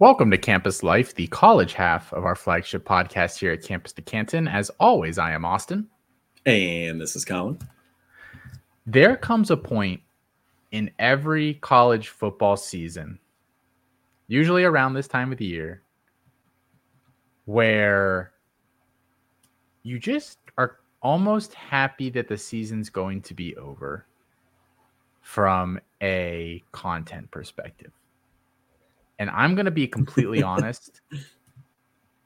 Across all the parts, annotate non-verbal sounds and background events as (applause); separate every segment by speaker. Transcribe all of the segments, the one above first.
Speaker 1: Welcome to Campus Life, the college half of our flagship podcast here at Campus to Canton. As always, I am Austin.
Speaker 2: And this is Colin.
Speaker 1: There comes a point in every college football season, usually around this time of the year, where you just are almost happy that the season's going to be over from a content perspective and I'm going to be completely (laughs) honest.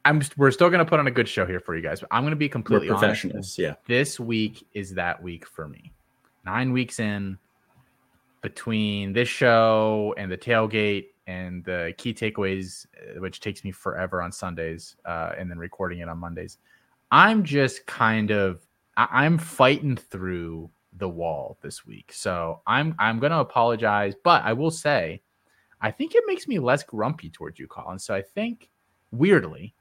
Speaker 1: I'm we're still going to put on a good show here for you guys, but I'm going to be completely
Speaker 2: we're professionals. Honest. Yeah,
Speaker 1: this week is that week for me. Nine weeks in between this show and the tailgate and the key takeaways, uh, which takes me forever on Sundays, uh, and then recording it on Mondays. I'm just kind of I- I'm fighting through the wall this week, so I'm I'm going to apologize, but I will say I think it makes me less grumpy towards you, Colin. So I think weirdly,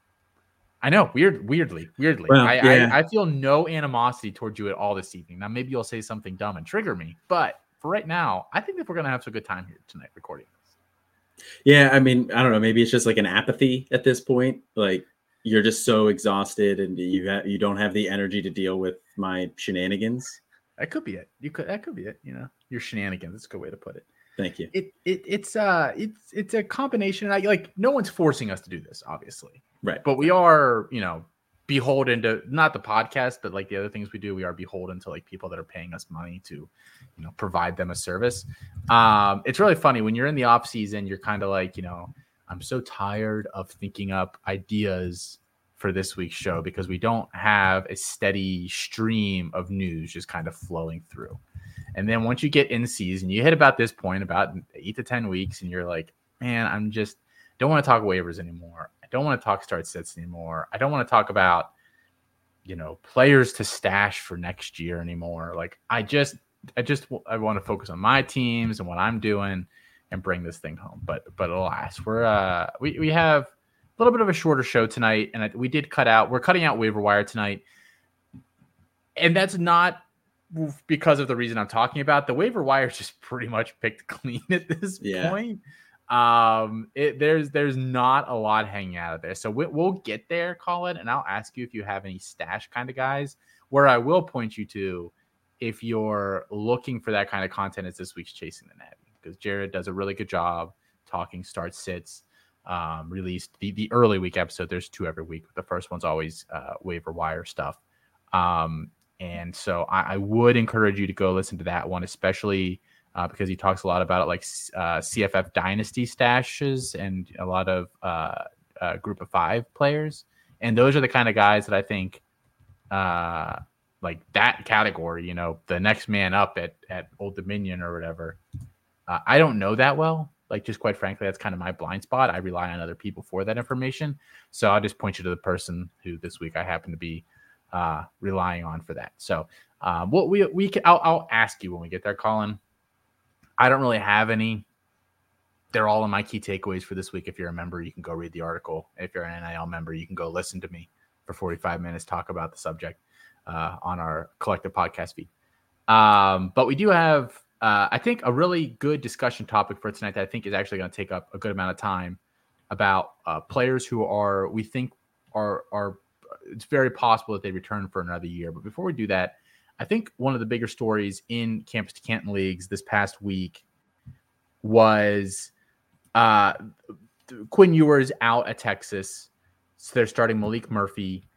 Speaker 1: I know weird, weirdly, weirdly, well, I, yeah. I, I feel no animosity towards you at all this evening. Now maybe you'll say something dumb and trigger me, but for right now, I think that we're gonna have some good time here tonight recording this.
Speaker 2: Yeah, I mean, I don't know. Maybe it's just like an apathy at this point. Like you're just so exhausted and you ha- you don't have the energy to deal with my shenanigans.
Speaker 1: That could be it. You could that could be it. You know, your shenanigans. That's a good way to put it.
Speaker 2: Thank you.
Speaker 1: It, it it's uh it's it's a combination. I like no one's forcing us to do this, obviously.
Speaker 2: Right.
Speaker 1: But we are, you know, beholden to not the podcast, but like the other things we do, we are beholden to like people that are paying us money to, you know, provide them a service. Um, it's really funny when you're in the off season, you're kind of like, you know, I'm so tired of thinking up ideas for this week's show because we don't have a steady stream of news just kind of flowing through. And then once you get in season, you hit about this point, about eight to 10 weeks, and you're like, man, I'm just don't want to talk waivers anymore. I don't want to talk start sits anymore. I don't want to talk about, you know, players to stash for next year anymore. Like, I just, I just, I want to focus on my teams and what I'm doing and bring this thing home. But, but alas, we're, uh, we, we have a little bit of a shorter show tonight. And we did cut out, we're cutting out waiver wire tonight. And that's not because of the reason I'm talking about, the waiver wire just pretty much picked (laughs) clean at this yeah. point. Um, it, there's there's not a lot hanging out of there, so we, we'll get there, Colin, and I'll ask you if you have any stash kind of guys. Where I will point you to, if you're looking for that kind of content, is this week's chasing the net because Jared does a really good job talking start sits. Um, released the the early week episode. There's two every week. The first one's always uh, waiver wire stuff. Um, and so I, I, would encourage you to go listen to that one, especially uh, because he talks a lot about it, like uh, CFF dynasty stashes and a lot of uh, uh, group of five players. And those are the kind of guys that I think, uh, like that category, you know, the next man up at, at Old Dominion or whatever. Uh, I don't know that well. Like, just quite frankly, that's kind of my blind spot. I rely on other people for that information. So I'll just point you to the person who this week I happen to be uh, relying on for that. So, um, what we we can, I'll, I'll ask you when we get there, Colin. I don't really have any. They're all in my key takeaways for this week. If you're a member, you can go read the article. If you're an NIL member, you can go listen to me for 45 minutes talk about the subject uh, on our collective podcast feed. Um, but we do have, uh, I think, a really good discussion topic for tonight that I think is actually going to take up a good amount of time about uh, players who are we think are are it's very possible that they return for another year. But before we do that, I think one of the bigger stories in Campus to Canton leagues this past week was uh, Quinn Ewers out at Texas. So they're starting Maalik Murphy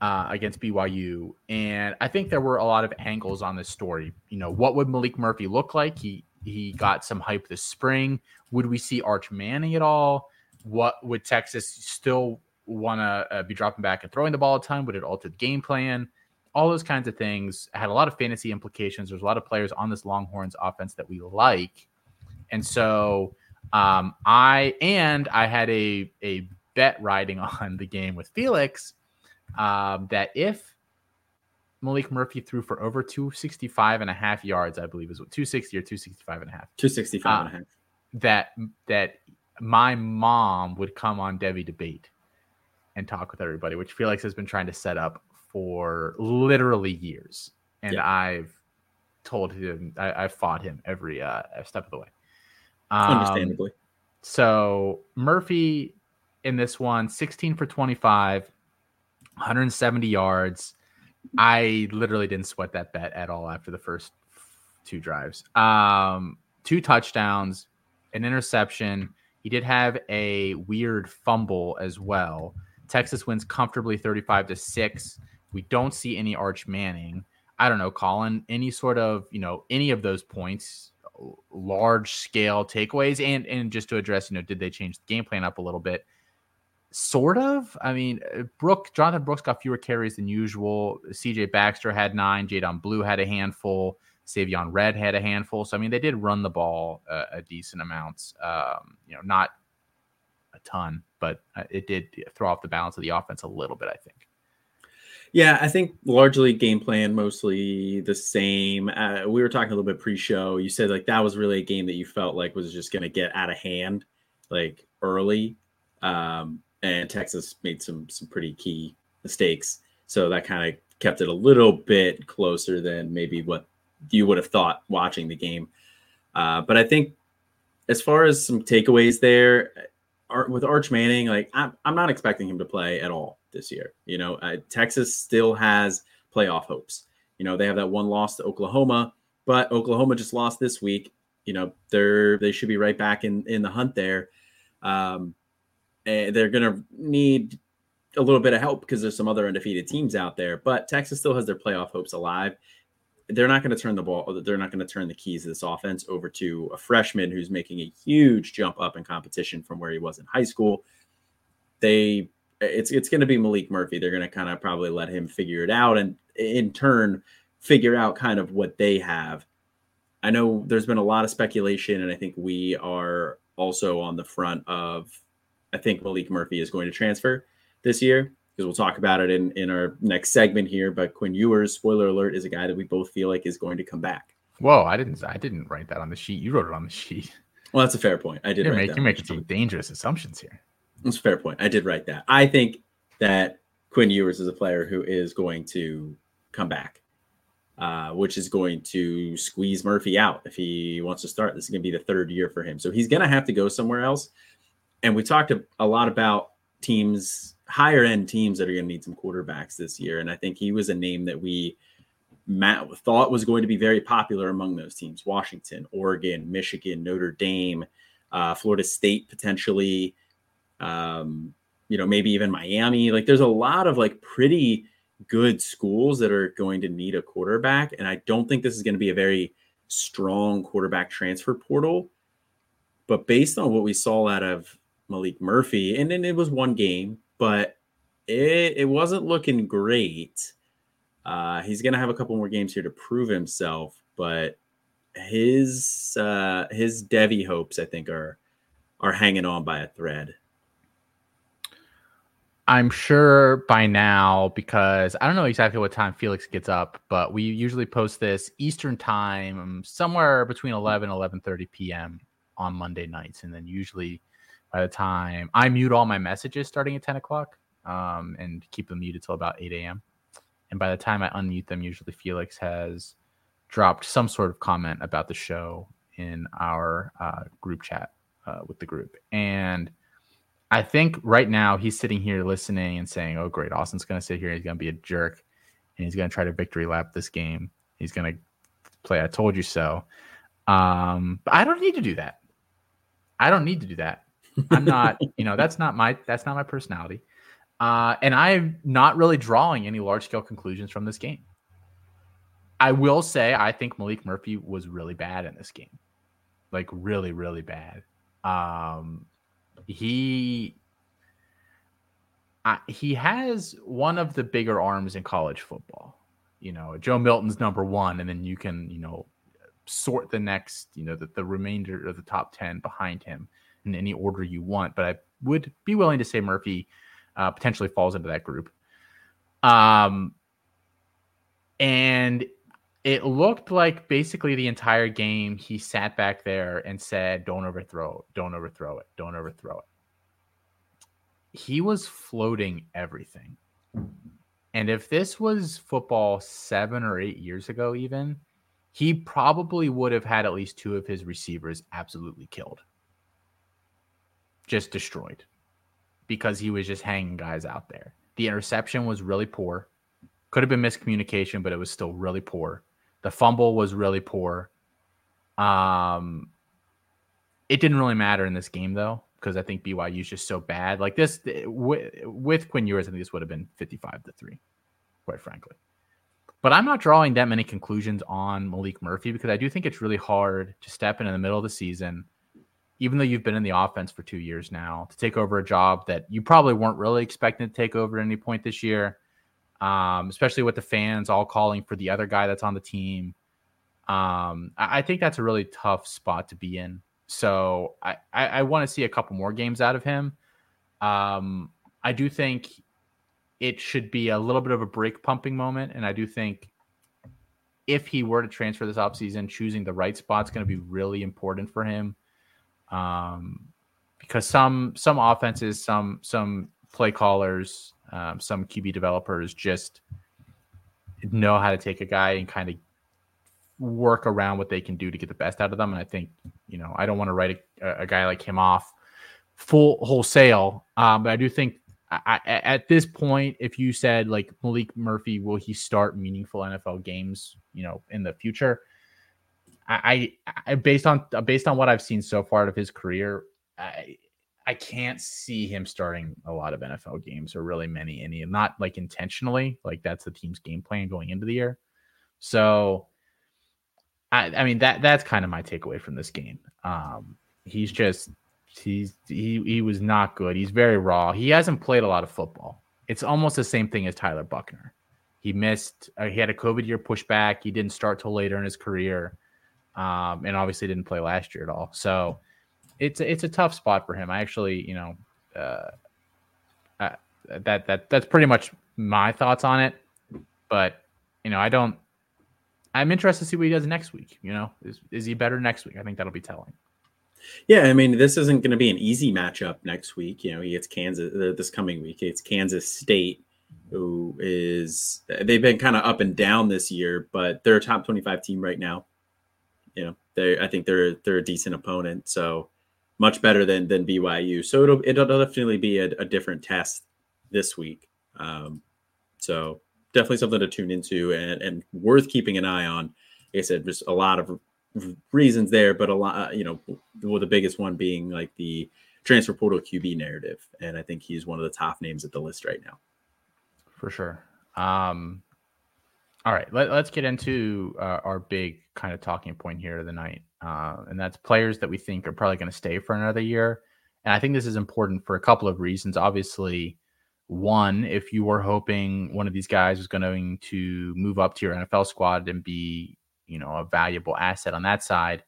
Speaker 1: uh, against BYU, and I think there were a lot of angles on this story. You know, what would Maalik Murphy look like? He he got some hype this spring. Would we see Arch Manning at all? What would Texas still want to uh, be dropping back and throwing the ball a ton? Would it alter the game plan? All those kinds of things had a lot of fantasy implications. There's a lot of players on this Longhorns offense that we like, and so um, I and I had a a bet riding (laughs) on the game with Felix um, that if Maalik Murphy threw for over 265 and a half yards, I believe is what 260 or 265 and a half.
Speaker 2: 265 uh, and a half.
Speaker 1: That that my mom would come on Devy debate and talk with everybody, which Felix has been trying to set up for literally years. And yeah. I've told him, I, have fought him every uh, step of the way.
Speaker 2: Um, Understandably.
Speaker 1: So Murphy in this one, 16 for 25, 170 yards. I literally didn't sweat that bet at all after the first two drives. Um, two touchdowns, an interception. He did have a weird fumble as well. Texas wins comfortably 35 to 6. We don't see any Arch Manning. I don't know, Colin, any sort of, you know, any of those points, large scale takeaways and and just to address, you know, did they change the game plan up a little bit? Sort of. I mean, uh, Brooke, Jonathan Brooks got fewer carries than usual. CJ Baxter had nine. Jaydon Blue had a handful. Savion Red had a handful. So I mean, they did run the ball a, a decent amount. Um, you know, not ton, but uh, it did throw off the balance of the offense a little bit. I think.
Speaker 2: Yeah, I think largely game plan, mostly the same. Uh, we were talking a little bit pre-show. You said like that was really a game that you felt like was just going to get out of hand, like early. Um, and Texas made some some pretty key mistakes. So that kind of kept it a little bit closer than maybe what you would have thought watching the game. Uh, but I think as far as some takeaways there, with Arch Manning, like I'm, I'm not expecting him to play at all this year. You know, uh, Texas still has playoff hopes. You know, they have that one loss to Oklahoma, but Oklahoma just lost this week. You know, they're they should be right back in in the hunt there. Um, they're to need a little bit of help because there's some other undefeated teams out there. But Texas still has their playoff hopes alive. They're not going to turn the ball. They're not going to turn the keys of this offense over to a freshman who's making a huge jump up in competition from where he was in high school. They, it's it's going to be Maalik Murphy. They're going to kind of probably let him figure it out, and in turn, figure out kind of what they have. I know there's been a lot of speculation, and I think we are also on the front of I think Maalik Murphy is going to transfer this year because we'll talk about it in, in our next segment here. But Quinn Ewers, spoiler alert, is a guy that we both feel like is going to come back.
Speaker 1: Whoa, I didn't I didn't write that on the sheet. You wrote it on the sheet.
Speaker 2: Well, that's a fair point. I did.
Speaker 1: You're, make, you're making some dangerous assumptions here.
Speaker 2: That's a fair point. I did write that. I think that Quinn Ewers is a player who is going to come back, uh, which is going to squeeze Murphy out if he wants to start. This is going to be the third year for him, so he's going to have to go somewhere else and we talked a, a lot about teams, higher end teams that are going to need some quarterbacks this year. And I think he was a name that we Matt thought was going to be very popular among those teams: Washington, Oregon, Michigan, Notre Dame, uh, Florida State, potentially. Um, you know, maybe even Miami. Like, there's a lot of like pretty good schools that are going to need a quarterback, and I don't think this is going to be a very strong quarterback transfer portal. But based on what we saw out of Maalik Murphy, and then it was one game, but it, it wasn't looking great. Uh, he's gonna have a couple more games here to prove himself, but his uh, his Devy hopes, I think, are are hanging on by a thread.
Speaker 1: I'm sure by now because I don't know exactly what time Felix gets up, but we usually post this Eastern time somewhere between 11 and 11:30 p.m. on Monday nights, and then usually by the time I mute all my messages starting at 10 o'clock um, and keep them muted till about 8 a.m. And by the time I unmute them, usually Felix has dropped some sort of comment about the show in our uh, group chat uh, with the group. And I think right now he's sitting here listening and saying, Oh, great. Austin's going to sit here. He's going to be a jerk and he's going to try to victory lap this game. He's going to play I told you so. Um, but I don't need to do that. I don't need to do that. I'm not, you know, that's not my that's not my personality. Uh, and I'm not really drawing any large scale conclusions from this game. I will say I think Maalik Murphy was really bad in this game. Like really, really bad. Um he he has one of the bigger arms in college football. You know, Joe Milton's number one, and then you can, you know, sort the next, you know, the, the remainder of the top 10 behind him in any order you want, but I would be willing to say Murphy uh, potentially falls into that group. Um, and it looked like basically the entire game he sat back there and said, "Don't overthrow it. Don't overthrow it. Don't overthrow it." He was floating everything. And if this was football seven or eight years ago, even, he probably would have had at least two of his receivers absolutely killed just destroyed because he was just hanging guys out there. The interception was really poor. Could have been miscommunication, but it was still really poor. The fumble was really poor. Um, it didn't really matter in this game though, because I think BYU is just so bad. Like this with, with Quinn Ewers, I think this would have been fifty-five to three, quite frankly. But I'm not drawing that many conclusions on Maalik Murphy because I do think it's really hard to step in in the middle of the season, even though you've been in the offense for two years now, to take over a job that you probably weren't really expecting to take over at any point this year. Um, especially with the fans all calling for the other guy that's on the team. Um, I, I think that's a really tough spot to be in. So I, I, I want to see a couple more games out of him. Um, I do think it should be a little bit of a brake pumping moment. And I do think if he were to transfer this offseason, choosing the right spot is going to be really important for him. Um, because some some offenses, some some play callers, um, some QB developers just know how to take a guy and kind of work around what they can do to get the best out of them. And I think, you know, I don't want to write a, a guy like him off full wholesale, um, but I do think I, at this point, if you said like Maalik Murphy, will he start meaningful NFL games, you know, in the future? I, I based on based on what I've seen so far of his career, I I can't see him starting a lot of NFL games or really many any, not like intentionally, like that's the team's game plan going into the year. So, I I mean that that's kind of my takeaway from this game. Um, he's just He's he he was not good. He's very raw. He hasn't played a lot of football. It's almost the same thing as Tyler Buchner. He missed. Uh, he had a COVID year pushback. He didn't start till later in his career, um, and obviously didn't play last year at all. So it's it's a tough spot for him. I actually, you know, uh, that that that's pretty much my thoughts on it. But you know, I don't. I'm interested to see what he does next week. You know, is is he better next week? I think that'll be telling.
Speaker 2: Yeah, I mean, this isn't going to be an easy matchup next week. You know, he gets Kansas uh, this coming week. It's Kansas State, who is they've been kind of up and down this year, but they're a top twenty-five team right now. You know, they I think they're they're a decent opponent, so much better than than BYU. So it'll it'll definitely be a, a different test this week. Um, so definitely something to tune into and, and worth keeping an eye on. Like I said, just a lot of reasons there, but a lot, uh, you know, well, the biggest one being like the transfer portal QB narrative, and I think he's one of the top names at the list right now.
Speaker 1: For sure. Um, all right, let, us get into uh, our big kind of talking point here of the night, uh, and that's players that we think are probably going to stay for another year. And I think this is important for a couple of reasons. Obviously, one, if you were hoping one of these guys was going to move up to your NFL squad and be you know a valuable asset on that side.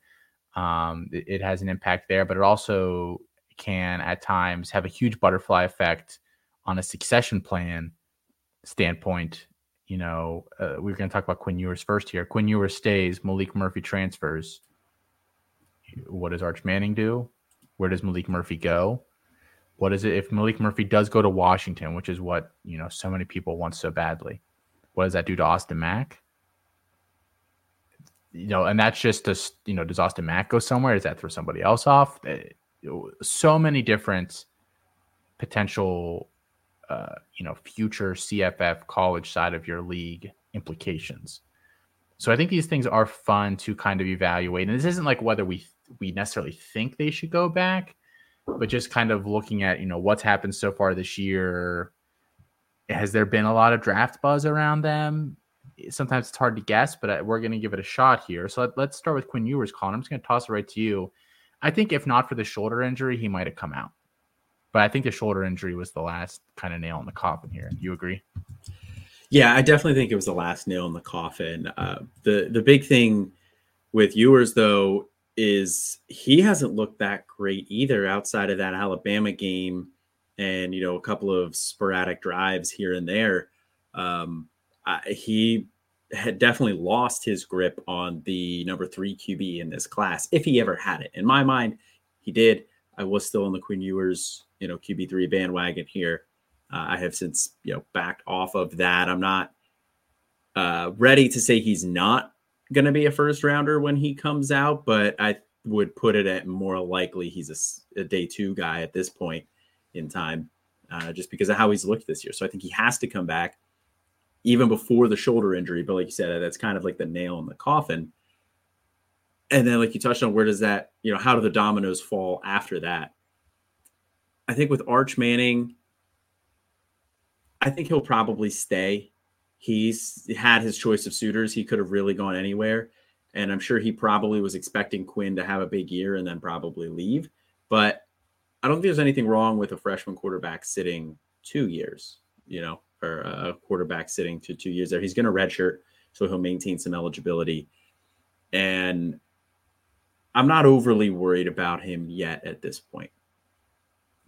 Speaker 1: Um, it, it has an impact there, but it also can at times have a huge butterfly effect on a succession plan standpoint. You know, uh, we are going to talk about Quinn Ewers first here. Quinn Ewers stays, Maalik Murphy transfers. What does Arch Manning do? Where does Maalik Murphy go? What is it if Maalik Murphy does go to Washington, which is what you know so many people want so badly? What does that do to Austin Mack? you know, and that's just a, you know, does Austin Mack go somewhere? Does that throw somebody else off? Eh, so many different potential, uh, you know, future CFF college side of your league implications. So I think these things are fun to kind of evaluate. And this isn't like whether we we necessarily think they should go back, but just kind of looking at you know what's happened so far this year. Has there been a lot of draft buzz around them? sometimes it's hard to guess, but we're going to give it a shot here. So let, us start with Quinn Ewers, Colin. I'm just going to toss it right to you. I think if not for the shoulder injury, he might have come out. But I think the shoulder injury was the last kind of nail in the coffin here. You agree?
Speaker 2: Yeah, I definitely think it was the last nail in the coffin. Uh, the the big thing with Ewers though is he hasn't looked that great either outside of that Alabama game and you know a couple of sporadic drives here and there. Um, uh, he had definitely lost his grip on the number three QB in this class, if he ever had it. In my mind, he did. I was still on the Quinn Ewers, you know, QB three bandwagon here. Uh, I have since you know backed off of that. I'm not uh, ready to say he's not going to be a first rounder when he comes out, but I would put it at more likely he's a, a day two guy at this point in time, uh, just because of how he's looked this year. So I think he has to come back even before the shoulder injury. But like you said, that's kind of like the nail in the coffin. And then, like you touched on, where does that, you know, how do the dominoes fall after that? I think with Arch Manning, I think he'll probably stay. He's had his choice of suitors. He could have really gone anywhere. And I'm sure he probably was expecting Quinn to have a big year and then probably leave. But I don't think there's anything wrong with a freshman quarterback sitting two years, you know, or a quarterback sitting to two years there. He's going to redshirt, so he'll maintain some eligibility. And I'm not overly worried about him yet at this point.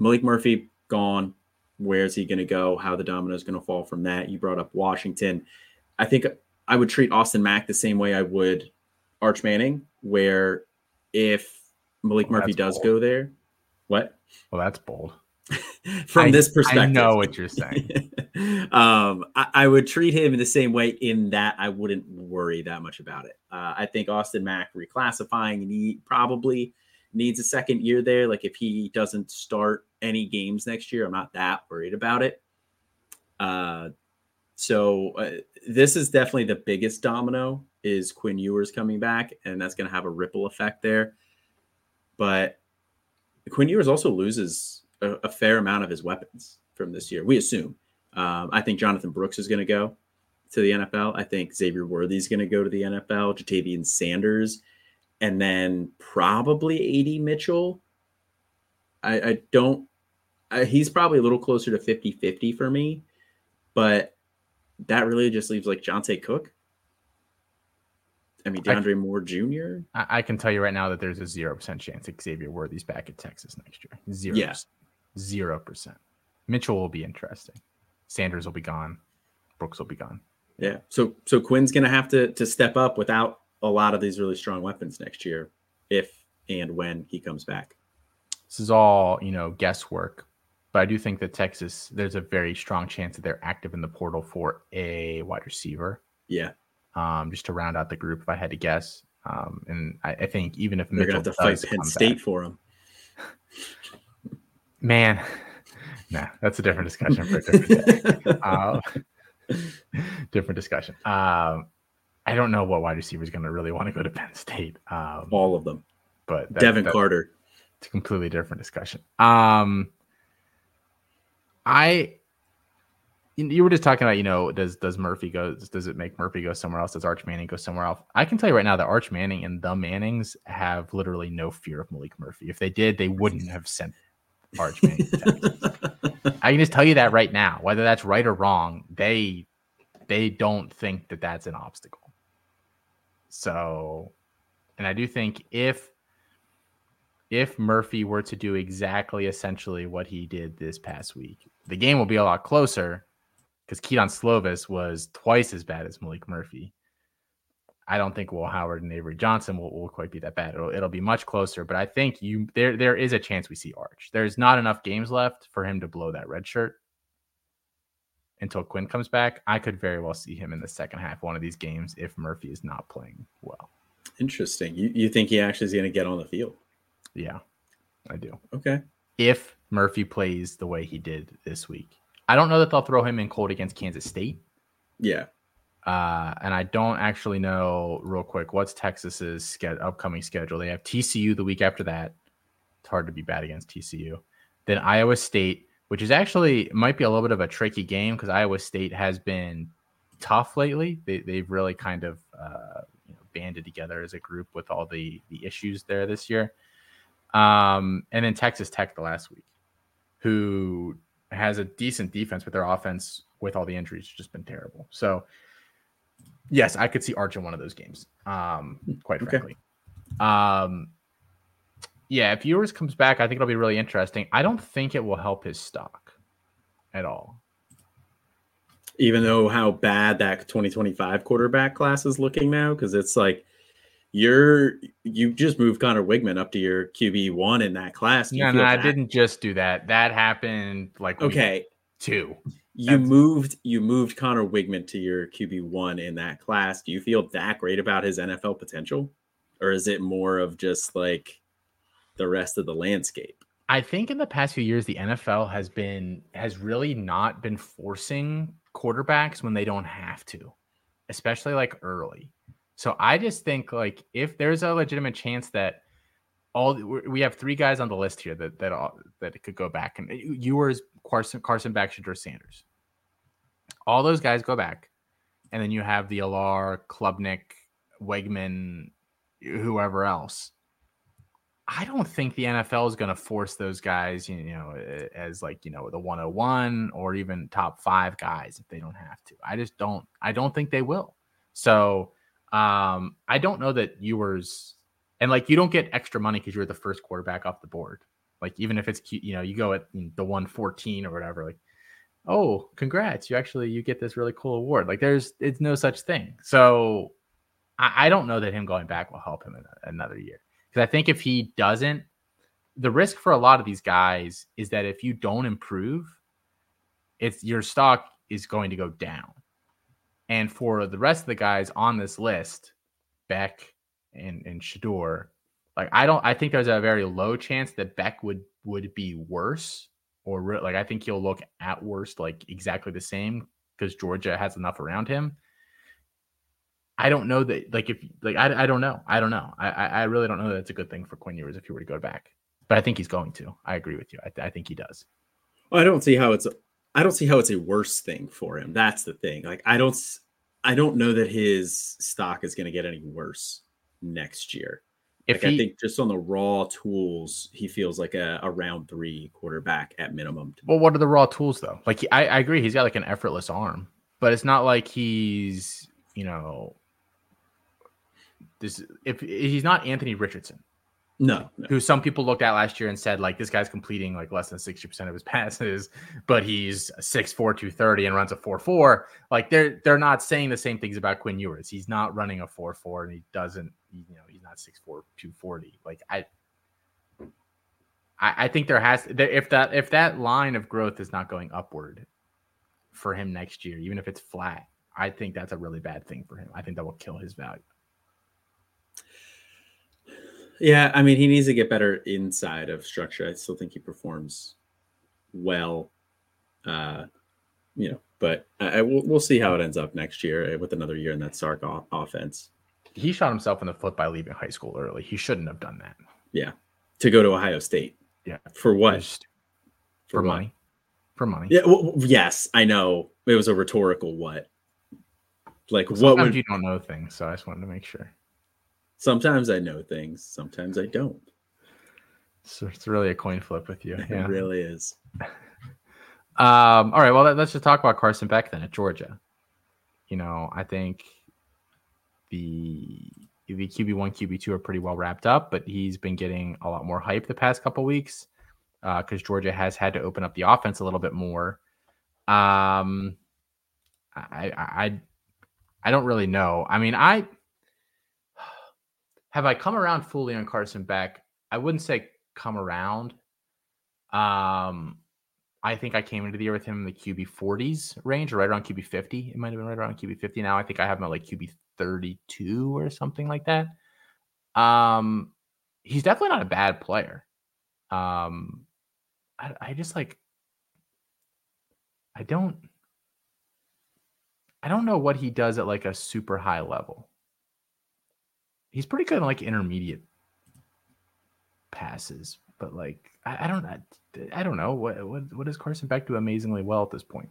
Speaker 2: Maalik Murphy gone. Where's he going to go? How the domino is going to fall from that? You brought up Washington. I think I would treat Austin Mack the same way I would Arch Manning, where if Maalik well, Murphy does bold. go there, what?
Speaker 1: Well, that's bold. (laughs)
Speaker 2: From
Speaker 1: I,
Speaker 2: this perspective, I
Speaker 1: know what you're saying. (laughs)
Speaker 2: um, I, I, would treat him in the same way. In that, I wouldn't worry that much about it. Uh, I think Austin Mack reclassifying and he probably needs a second year there. Like if he doesn't start any games next year, I'm not that worried about it. Uh, so uh, this is definitely the biggest domino is Quinn Ewers coming back, and that's going to have a ripple effect there. But Quinn Ewers also loses a, a, fair amount of his weapons from this year. We assume. Um, I think Jonathan Brooks is going to go to the NFL. I think Xavier Worthy is going to go to the NFL. Ja'Tavion Sanders, and then probably Ad Mitchell. I, I don't. I, he's probably a little closer to 50-50 for me, but that really just leaves like Johntay Cook. I mean, DeAndre I, Moore Jr.
Speaker 1: I, I, can tell you right now that there's a zero percent chance that Xavier Worthy's back at Texas next year. Zero. Yeah. Zero percent. Mitchell will be interesting. Sanders will be gone. Brooks will be gone.
Speaker 2: Yeah. So so Quinn's gonna have to to step up without a lot of these really strong weapons next year, if and when he comes back.
Speaker 1: This is all you know guesswork, but I do think that Texas, there's a very strong chance that they're active in the portal for a wide receiver.
Speaker 2: Yeah.
Speaker 1: Um, just to round out the group, if I had to guess. Um, and I, I think even if
Speaker 2: they're going to have to fight Penn State back, for him, (laughs)
Speaker 1: man, (laughs) nah, that's a different discussion for a different day. (laughs) uh, different discussion. Um, I don't know what wide receiver is going to really want to go to (laughs) Penn State. Um,
Speaker 2: All of them,
Speaker 1: but
Speaker 2: that, Devin that, Carter.
Speaker 1: It's a completely different discussion. Um, I you were just talking about, you know, does does Murphy go? Does it make Murphy go somewhere else? Does Arch Manning go somewhere else? I can tell you right now that Arch Manning and the Mannings have literally no fear of Maalik Murphy. If they did, they wouldn't (laughs) have sent Arch Manning. I can just tell you that right now, whether that's right or wrong, they they don't think that that's an obstacle. So, and I do think if if Murphy were to do exactly essentially what he did this past week, the game will be a lot closer because Kedon Slovis was twice as bad as Maalik Murphy. I don't think Will Howard and Avery Johnson will, will quite be that bad. It'll, it'll be much closer, but I think you there there is a chance we see Arch. There's not enough games left for him to blow that red shirt until Quinn comes back. I could very well see him in the second half one of these games if Murphy is not playing well.
Speaker 2: Interesting. You you think he actually is going to get on the field?
Speaker 1: Yeah, I do.
Speaker 2: Okay.
Speaker 1: If Murphy plays the way he did this week, I don't know that they'll throw him in cold against Kansas State.
Speaker 2: Yeah.
Speaker 1: Uh, and I don't actually know real quick what's Texas's ske- upcoming schedule. They have TCU the week after that. It's hard to be bad against TCU. Then Iowa State, which is actually might be a little bit of a tricky game because Iowa State has been tough lately. They, they've really kind of uh, you know, banded together as a group with all the the issues there this year. Um, and then Texas Tech the last week, who has a decent defense, but their offense with all the injuries just been terrible. So, yes, I could see Arch in one of those games. Um, quite okay. frankly. Um, yeah, if Ewers comes back, I think it'll be really interesting. I don't think it will help his stock at all.
Speaker 2: Even though how bad that 2025 quarterback class is looking now, because it's like you're you just moved Conner Weigman up to your QB one in that class.
Speaker 1: No, no, I didn't just do that. That happened like
Speaker 2: okay
Speaker 1: two.
Speaker 2: You That's... moved you moved Conner Weigman to your QB one in that class. Do you feel that great about his NFL potential? or is it more of just like the rest of the landscape?
Speaker 1: I think in the past few years, the NFL has been has really not been forcing quarterbacks when they don't have to, especially like early. So I just think like if there's a legitimate chance that all we have three guys on the list here that that all, that could go back and Ewers Carson Carson Shedeur Sanders. All those guys go back, and then you have the Alar, Klubnik, Weigman, whoever else. I don't think the NFL is going to force those guys, you know, as like, you know, the 101 or even top 5 guys if they don't have to. I just don't I don't think they will. So, um I don't know that you were, and like you don't get extra money cuz you're the first quarterback off the board. Like even if it's you know, you go at the 114 or whatever like oh, congrats, you actually you get this really cool award. Like there's it's no such thing. So, I, I don't know that him going back will help him in another year. Because I think if he doesn't, the risk for a lot of these guys is that if you don't improve, it's your stock is going to go down. And for the rest of the guys on this list, Beck and, and Shedeur, like I don't I think there's a very low chance that Beck would would be worse or re- like I think he'll look at worst like exactly the same because Georgia has enough around him. I don't know that like if like I, I don't know. I don't know. I I really don't know that it's a good thing for Quinn Ewers if he were to go back. But I think he's going to. I agree with you. I, I think he does.
Speaker 2: Well, I don't see how it's a, I don't see how it's a worse thing for him. That's the thing. Like I don't I don't know that his stock is going to get any worse next year. If like, he, I think just on the raw tools, he feels like a, a round three quarterback at minimum.
Speaker 1: Well, what are the raw tools though? Like I, I agree, he's got like an effortless arm, but it's not like he's you know this if he's not Anthony Richardson.
Speaker 2: No, no,
Speaker 1: who some people looked at last year and said like this guy's completing like less than 60% of his (laughs) passes, but he's 6'4, 230 and runs a 4-4. Like they're they're not saying the same things about Quinn Ewers. He's not running a 4-4 and he doesn't, you know, he's not 6'4, 240. Like I I, I think there has if that if that line of growth is not going upward for him next year, even if it's flat, I think that's a really bad thing for him. I think that will kill his value.
Speaker 2: Yeah, I mean, he needs to get better inside of structure. I still think he performs well, uh, you know, but I, I we'll, we'll, see how it ends up next year uh, with another year in that Sark o- offense.
Speaker 1: He shot himself in the foot by leaving high school early. He shouldn't have done that.
Speaker 2: Yeah, to go to Ohio State.
Speaker 1: Yeah,
Speaker 2: for what?
Speaker 1: For, for money. For money.
Speaker 2: Yeah. Well, yes, I know it was a rhetorical what. Like
Speaker 1: well,
Speaker 2: what
Speaker 1: would you don't know things, so I just wanted to make sure.
Speaker 2: Sometimes I know things, sometimes I don't.
Speaker 1: So it's really a coin flip with you. (laughs)
Speaker 2: Yeah. It really is. (laughs)
Speaker 1: Um, all right. Well, let's just talk about Carson Beck then at Georgia. You know, I think the the QB one, QB two are pretty well wrapped up, but he's been getting a lot more hype the past couple weeks because uh, Georgia has had to open up the offense a little bit more. Um, I, I I don't really know. I mean, I have I come around fully on Carson Beck? I wouldn't say come around. Um, I think I came into the year with him in the QB 40s range, or right around QB 50. It might have been right around QB 50. Now I think I have him at like QB 32 or something like that. Um, he's definitely not a bad player. Um, I, I just like, I don't, I don't know what he does at like a super high level he's pretty good in like intermediate passes, but like I, I don't I, I don't know what what what does Carson Beck do amazingly well at this point.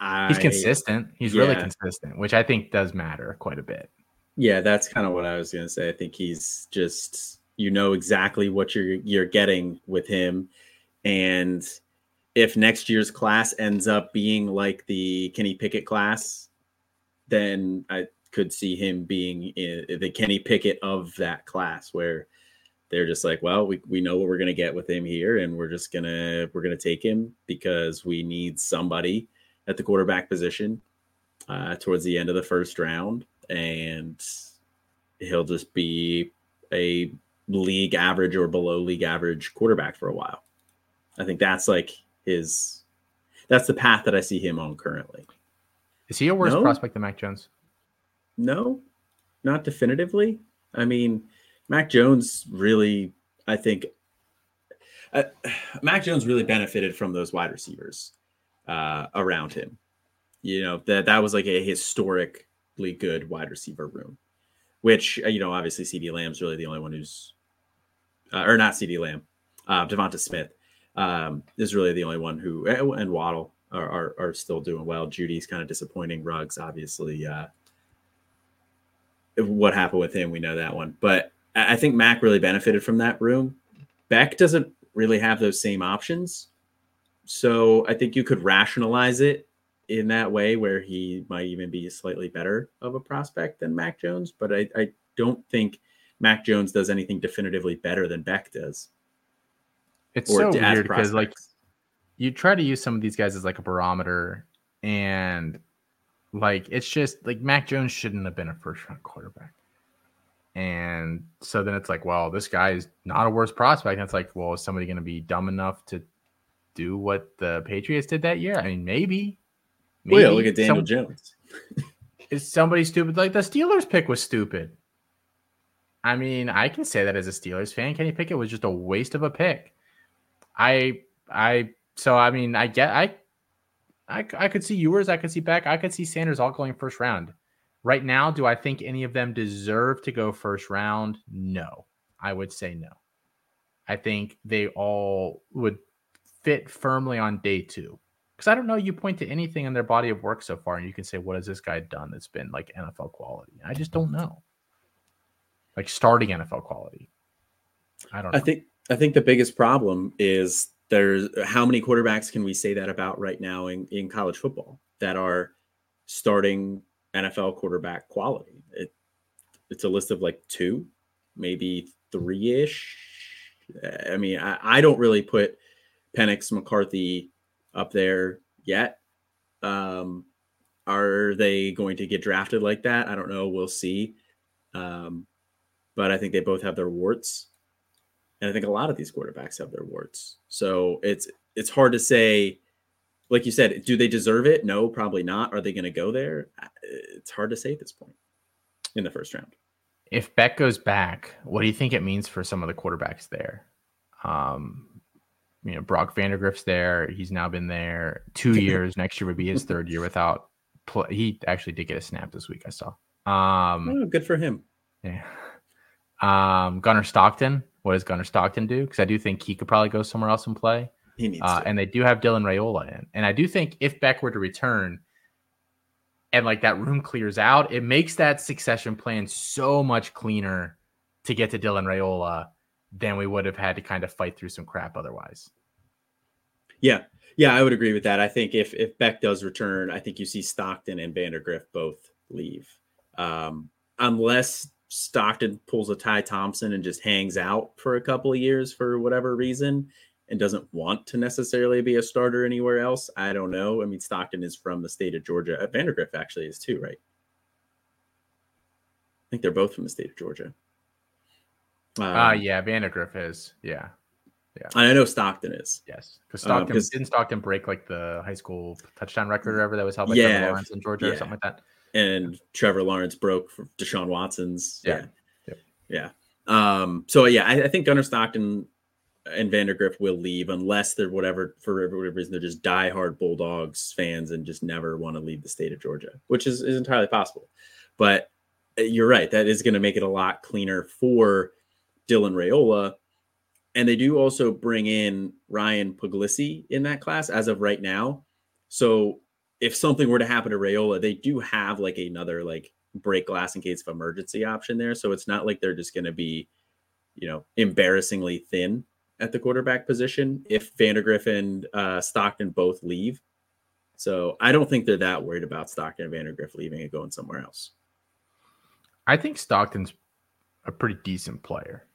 Speaker 1: I, he's consistent. He's yeah. really consistent, which I think does matter quite a bit.
Speaker 2: Yeah, that's kind of what I was gonna say. I think he's just you know exactly what you're you're getting with him, and if next year's class ends up being like the Kenny Pickett class, then I could see him being the Kenny Pickett of that class where they're just like, well, we, we know what we're gonna get with him here, and we're just gonna we're gonna take him because we need somebody at the quarterback position uh, towards the end of the first round, and he'll just be a league average or below league average quarterback for a while. I think that's like his that's the path that I see him on currently.
Speaker 1: Is he a worse no? prospect than Mac Jones?
Speaker 2: No, not definitively. I mean, Mac Jones really, I think, uh, Mac Jones really benefited from those wide receivers uh, around him. You know that that was like a historically good wide receiver room, which uh, you know obviously CeeDee Lamb's really the only one who's, uh, or not CeeDee Lamb, uh, Devonta Smith um, is really the only one who and Waddle are, are, are still doing well. Jeudy's kind of disappointing. Ruggs obviously. What happened with him, we know that one, but I think Mac really benefited from that room. Beck doesn't really have those same options. So I think you could rationalize it in that way where he might even be slightly better of a prospect than Mac Jones. But I, I don't think Mac Jones does anything definitively better than Beck does.
Speaker 1: It's so weird because like you try to use some of these guys as like a barometer and like it's just like Mac Jones shouldn't have been a first round quarterback. And so then it's like, well, this guy is not a worse prospect. And it's like, well, is somebody going to be dumb enough to do what the Patriots did that year? I mean, maybe.
Speaker 2: maybe. Well, yeah, look at Daniel Some, Jones. (laughs)
Speaker 1: is somebody stupid? Like the Steelers pick was stupid. I mean, I can say that as a Steelers fan. Kenny Pickett was just a waste of a pick. I, I, so I mean, I get, I, I, I could see Ewers, I could see Beck, I could see Sanders all going first round. Right now, do I think any of them deserve to go first round? No, I would say no. I think they all would fit firmly on day two. Because I don't know, you point to anything in their body of work so far, and you can say, what has this guy done that's been like NFL quality? I just don't know. Like starting NFL quality. I don't know.
Speaker 2: I think I think the biggest problem is there's how many quarterbacks can we say that about right now in, in college football that are starting NFL quarterback quality. It, it's a list of like two, maybe three ish. I mean, I, I, don't really put Penix McCarthy up there yet. Um, are they going to get drafted like that? I don't know. We'll see. Um, but I think they both have their warts. And I think a lot of these quarterbacks have their warts. So it's it's hard to say like you said, do they deserve it? No, probably not. Are they going to go there? It's hard to say at this point in the first round.
Speaker 1: If Beck goes back, what do you think it means for some of the quarterbacks there? Um, you know, Brock Vandagriff's there. He's now been there two (laughs) years. Next year would be his third year without play. He actually did get a snap this week. I saw. Um,
Speaker 2: oh, good for him.
Speaker 1: Yeah. Um, Gunnar Stockton. What does Gunnar Stockton do? Because I do think he could probably go somewhere else and play.
Speaker 2: He needs uh,
Speaker 1: and they do have Dylan Raiola in. And I do think if Beck were to return and like that room clears out, it makes that succession plan so much cleaner to get to Dylan Raiola than we would have had to kind of fight through some crap otherwise.
Speaker 2: Yeah. Yeah, I would agree with that. I think if if Beck does return, I think you see Stockton and Vandagriff both leave. Um, unless Stockton pulls a Ty Thompson and just hangs out for a couple of years for whatever reason, and doesn't want to necessarily be a starter anywhere else. I don't know. I mean, Stockton is from the state of Georgia. Uh, Vandagriff actually is too, right? I think they're both from the state of Georgia.
Speaker 1: Ah, uh, yeah, Vandagriff is. Yeah.
Speaker 2: Yeah. I know Stockton is.
Speaker 1: Yes. Because um, Stockton didn't Stockton break like the high school touchdown record or whatever that was held by yeah, Trevor Lawrence in Georgia yeah. or something like that.
Speaker 2: And Trevor Lawrence broke for Deshaun Watson's. Yeah. Yeah. Yeah. Um, so yeah, I, I think Gunnar Stockton and Vandagriff will leave unless they're whatever for whatever reason they're just diehard Bulldogs fans and just never want to leave the state of Georgia, which is, is entirely possible. But uh, you're right, that is going to make it a lot cleaner for Dylan Raiola. And they do also bring in Ryan Puglisi in that class as of right now. So if something were to happen to Raiola, they do have like another like break glass in case of emergency option there. So it's not like they're just going to be, you know, embarrassingly thin at the quarterback position if Vandagriff and uh, Stockton both leave. So I don't think they're that worried about Stockton and Vandagriff leaving and going somewhere else.
Speaker 1: I think Stockton's a pretty decent player.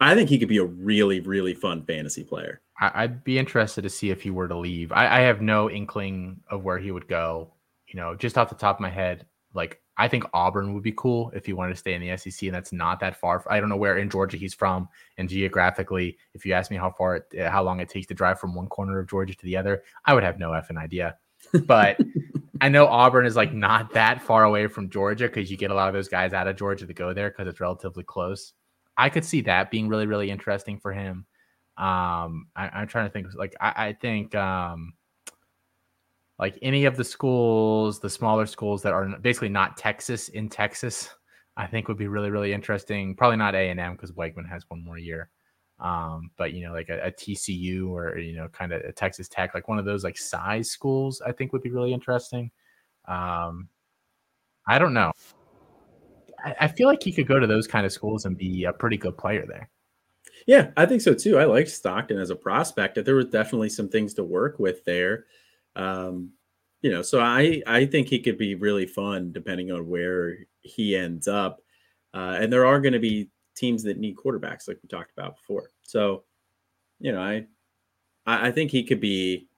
Speaker 2: I think he could be a really, really fun fantasy player.
Speaker 1: I'd be interested to see if he were to leave. I, I have no inkling of where he would go. You know, just off the top of my head, like I think Auburn would be cool if he wanted to stay in the SEC, and that's not that far. I don't know where in Georgia he's from, and geographically, if you ask me how far, it, how long it takes to drive from one corner of Georgia to the other, I would have no effing idea. But (laughs) I know Auburn is like not that far away from Georgia because you get a lot of those guys out of Georgia to go there because it's relatively close. I could see that being really, really interesting for him. Um, I, am trying to think. Like, I, I think, um, like any of the schools, the smaller schools that are basically not Texas in Texas, (laughs) I think would be really, really interesting. Probably not A and M because Weigman has one more year. Um, but you know, like a, a TCU or you know, kind of a Texas Tech, like one of those like size schools, I think would be really interesting. Um, I don't know. I, feel like he could go to those kind of schools and be a pretty good player there.
Speaker 2: Yeah, I think so too. I like Stockton as a prospect. There was definitely some things to work with there. Um, you know, so I I think he could be really fun depending on where he ends up. Uh, and there are going to be teams that need quarterbacks, like we talked about before. So, you know, I I think he could be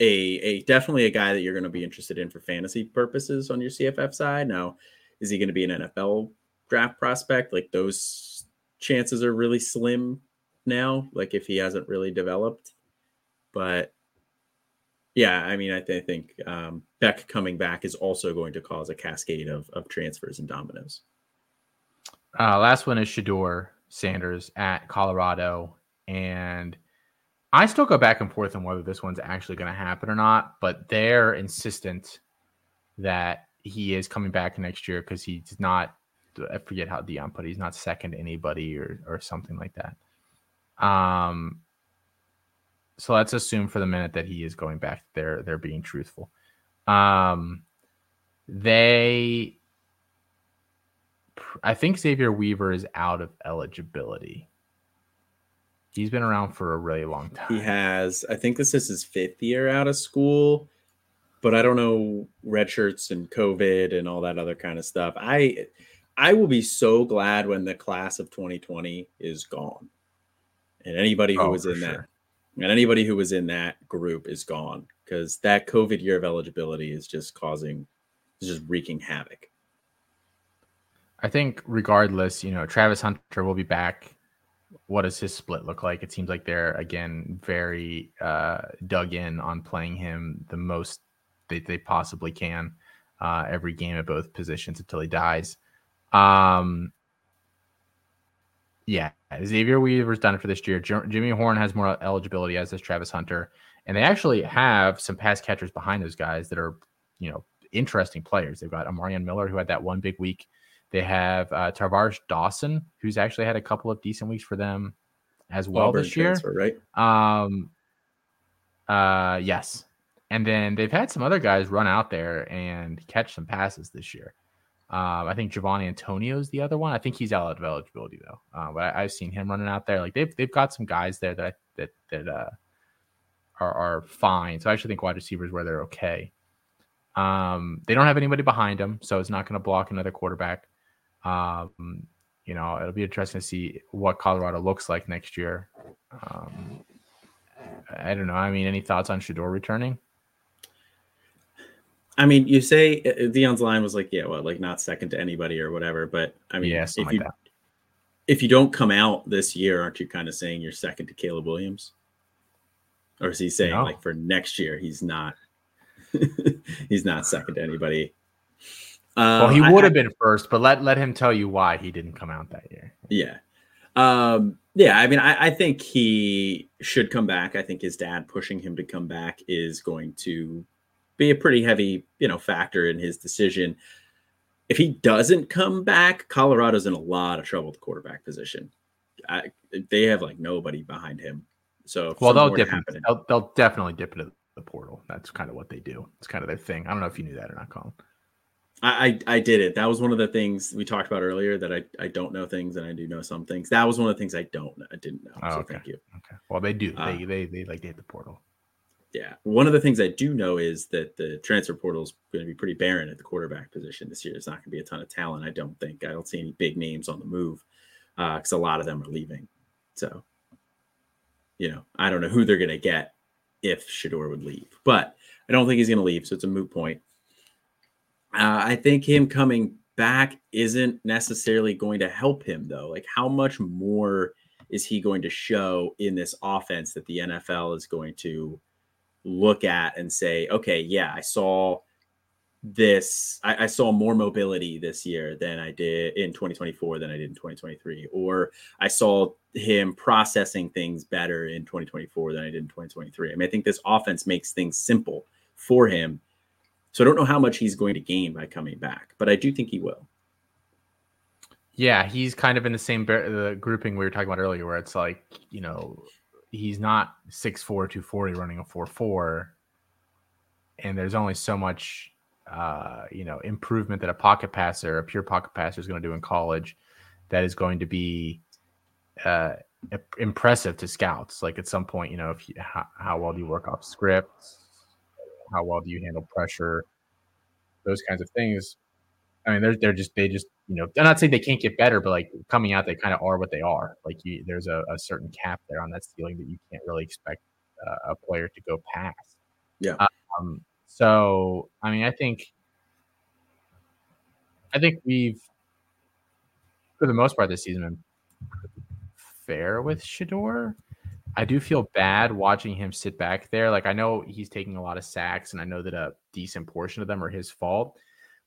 Speaker 2: a a definitely a guy that you're going to be interested in for fantasy purposes on your CFF side. Now, is he going to be an NFL draft prospect? Like those chances are really slim now. Like if he hasn't really developed, but yeah, I mean, I, th- I think um, Beck coming back is also going to cause a cascade of, of transfers and dominoes.
Speaker 1: Uh, last one is Shedeur Sanders at Colorado. And I still go back and forth on whether this one's actually going to happen or not, but they're insistent that he is coming back next year because he's not, I forget how Deion put it, he's not second to anybody or, or something like that. Um, so let's assume for the minute that he is going back. They're they're being truthful. Um, they I think Xavier Weaver is out of eligibility. He's been around for a really long time.
Speaker 2: He has. I think this is his fifth year out of school, but I don't know red shirts and COVID and all that other kind of stuff. I I will be so glad when the class of 2020 is gone, and anybody who oh, was in sure. that and anybody who was in that group is gone because that COVID year of eligibility is just causing, is just wreaking havoc.
Speaker 1: I think regardless, you know, Travis Hunter will be back. What does his split look like? It seems like they're again very uh, dug in on playing him the most they, they possibly can uh, every game at both positions until he dies. Um, yeah, Xavier Weaver's done it for this year. Jimmy Horn has more eligibility, as does Travis Hunter, and they actually have some pass catchers behind those guys that are, you know, interesting players. They've got Omarion Miller, who had that one big week they have uh, Tar'Varish Dawson, who's actually had a couple of decent weeks for them as well Auburn this year.
Speaker 2: Transfer, right?
Speaker 1: Um, uh, yes. And then they've had some other guys run out there and catch some passes this year. Um, I think Giovanni Antonio is the other one. I think he's out of eligibility though. Uh, but I, have seen him running out there. Like they've they've got some guys there that that that uh, are are fine. So I actually think wide receivers where they're okay. Um, they don't have anybody behind them, so it's not going to block another quarterback. Um, you know, it'll be interesting to see what Colorado looks like next year. Um, I don't know. I mean, any thoughts on Shedeur returning?
Speaker 2: I mean, you say uh, uh, line was like, yeah, well, like not second to anybody or whatever. But I mean, yeah, if you like if you don't come out this year, aren't you kind of saying you're second to Caleb Williams? Or is he saying no. like for next year he's not (laughs) he's not second to anybody?
Speaker 1: well, he would have been first, but let let him tell you why he didn't come out that year.
Speaker 2: Yeah, um, yeah. I mean, I, I think he should come back. I think his dad pushing him to come back is going to be a pretty heavy, you know, factor in his decision. If he doesn't come back, Colorado's in a lot of trouble at the quarterback position. I, they have like nobody behind him. So
Speaker 1: well, they'll dip. they'll, they'll definitely dip into the portal. That's kind of what they do. It's kind of their thing. I don't know if you knew that or not, Colin.
Speaker 2: I, I did it. That was one of the things we talked about earlier that I, I don't know things and I do know some things. That was one of the things I don't I didn't know. Oh, so
Speaker 1: okay.
Speaker 2: thank you.
Speaker 1: Okay. Well, they do. Uh, they, they they like to hit the portal.
Speaker 2: Yeah. One of the things I do know is that the transfer portal is going to be pretty barren at the quarterback position this year. There's not going to be a ton of talent. I don't think. I don't see any big names on the move because uh, a lot of them are leaving. So, you know, I don't know who they're going to get if Shedeur would leave, but I don't think he's going to leave. So it's a moot point. Uh, I think him coming back isn't necessarily going to help him, though. Like, how much more is he going to show in this offense that the NFL is going to look at and say, okay, yeah, I saw this I, I, saw more mobility this year than I did in 2024 than I did in 2023, or I saw him processing things better in 2024 than I did in 2023. I mean, I think this offense makes things simple for him. So I don't know how much he's going to gain by coming back, but I do think he will.
Speaker 1: Yeah, he's kind of in the same the grouping we were talking about earlier, where it's like, you know, he's not 6'4, 240 running a 4 4. And there's only so much uh, you know, improvement that a pocket passer, a pure pocket passer, is going to do in college, that is going to be uh, impressive to scouts. Like at some point, you know, if you, how, how well do you work off scripts, how well do you handle pressure, those kinds of things. I mean, they're they're just they just you know I'm not saying they can't get better, but like coming out, they kind of are what they are. Like you, there's a, a, certain cap there on that ceiling that you can't really expect uh, a player to go past.
Speaker 2: Yeah.
Speaker 1: Um, so, I mean, I think, I think we've, for the most part this season, been fair with Shedeur. I do feel bad watching him sit back there. Like I know he's taking a lot of sacks, and I know that a decent portion of them are his fault.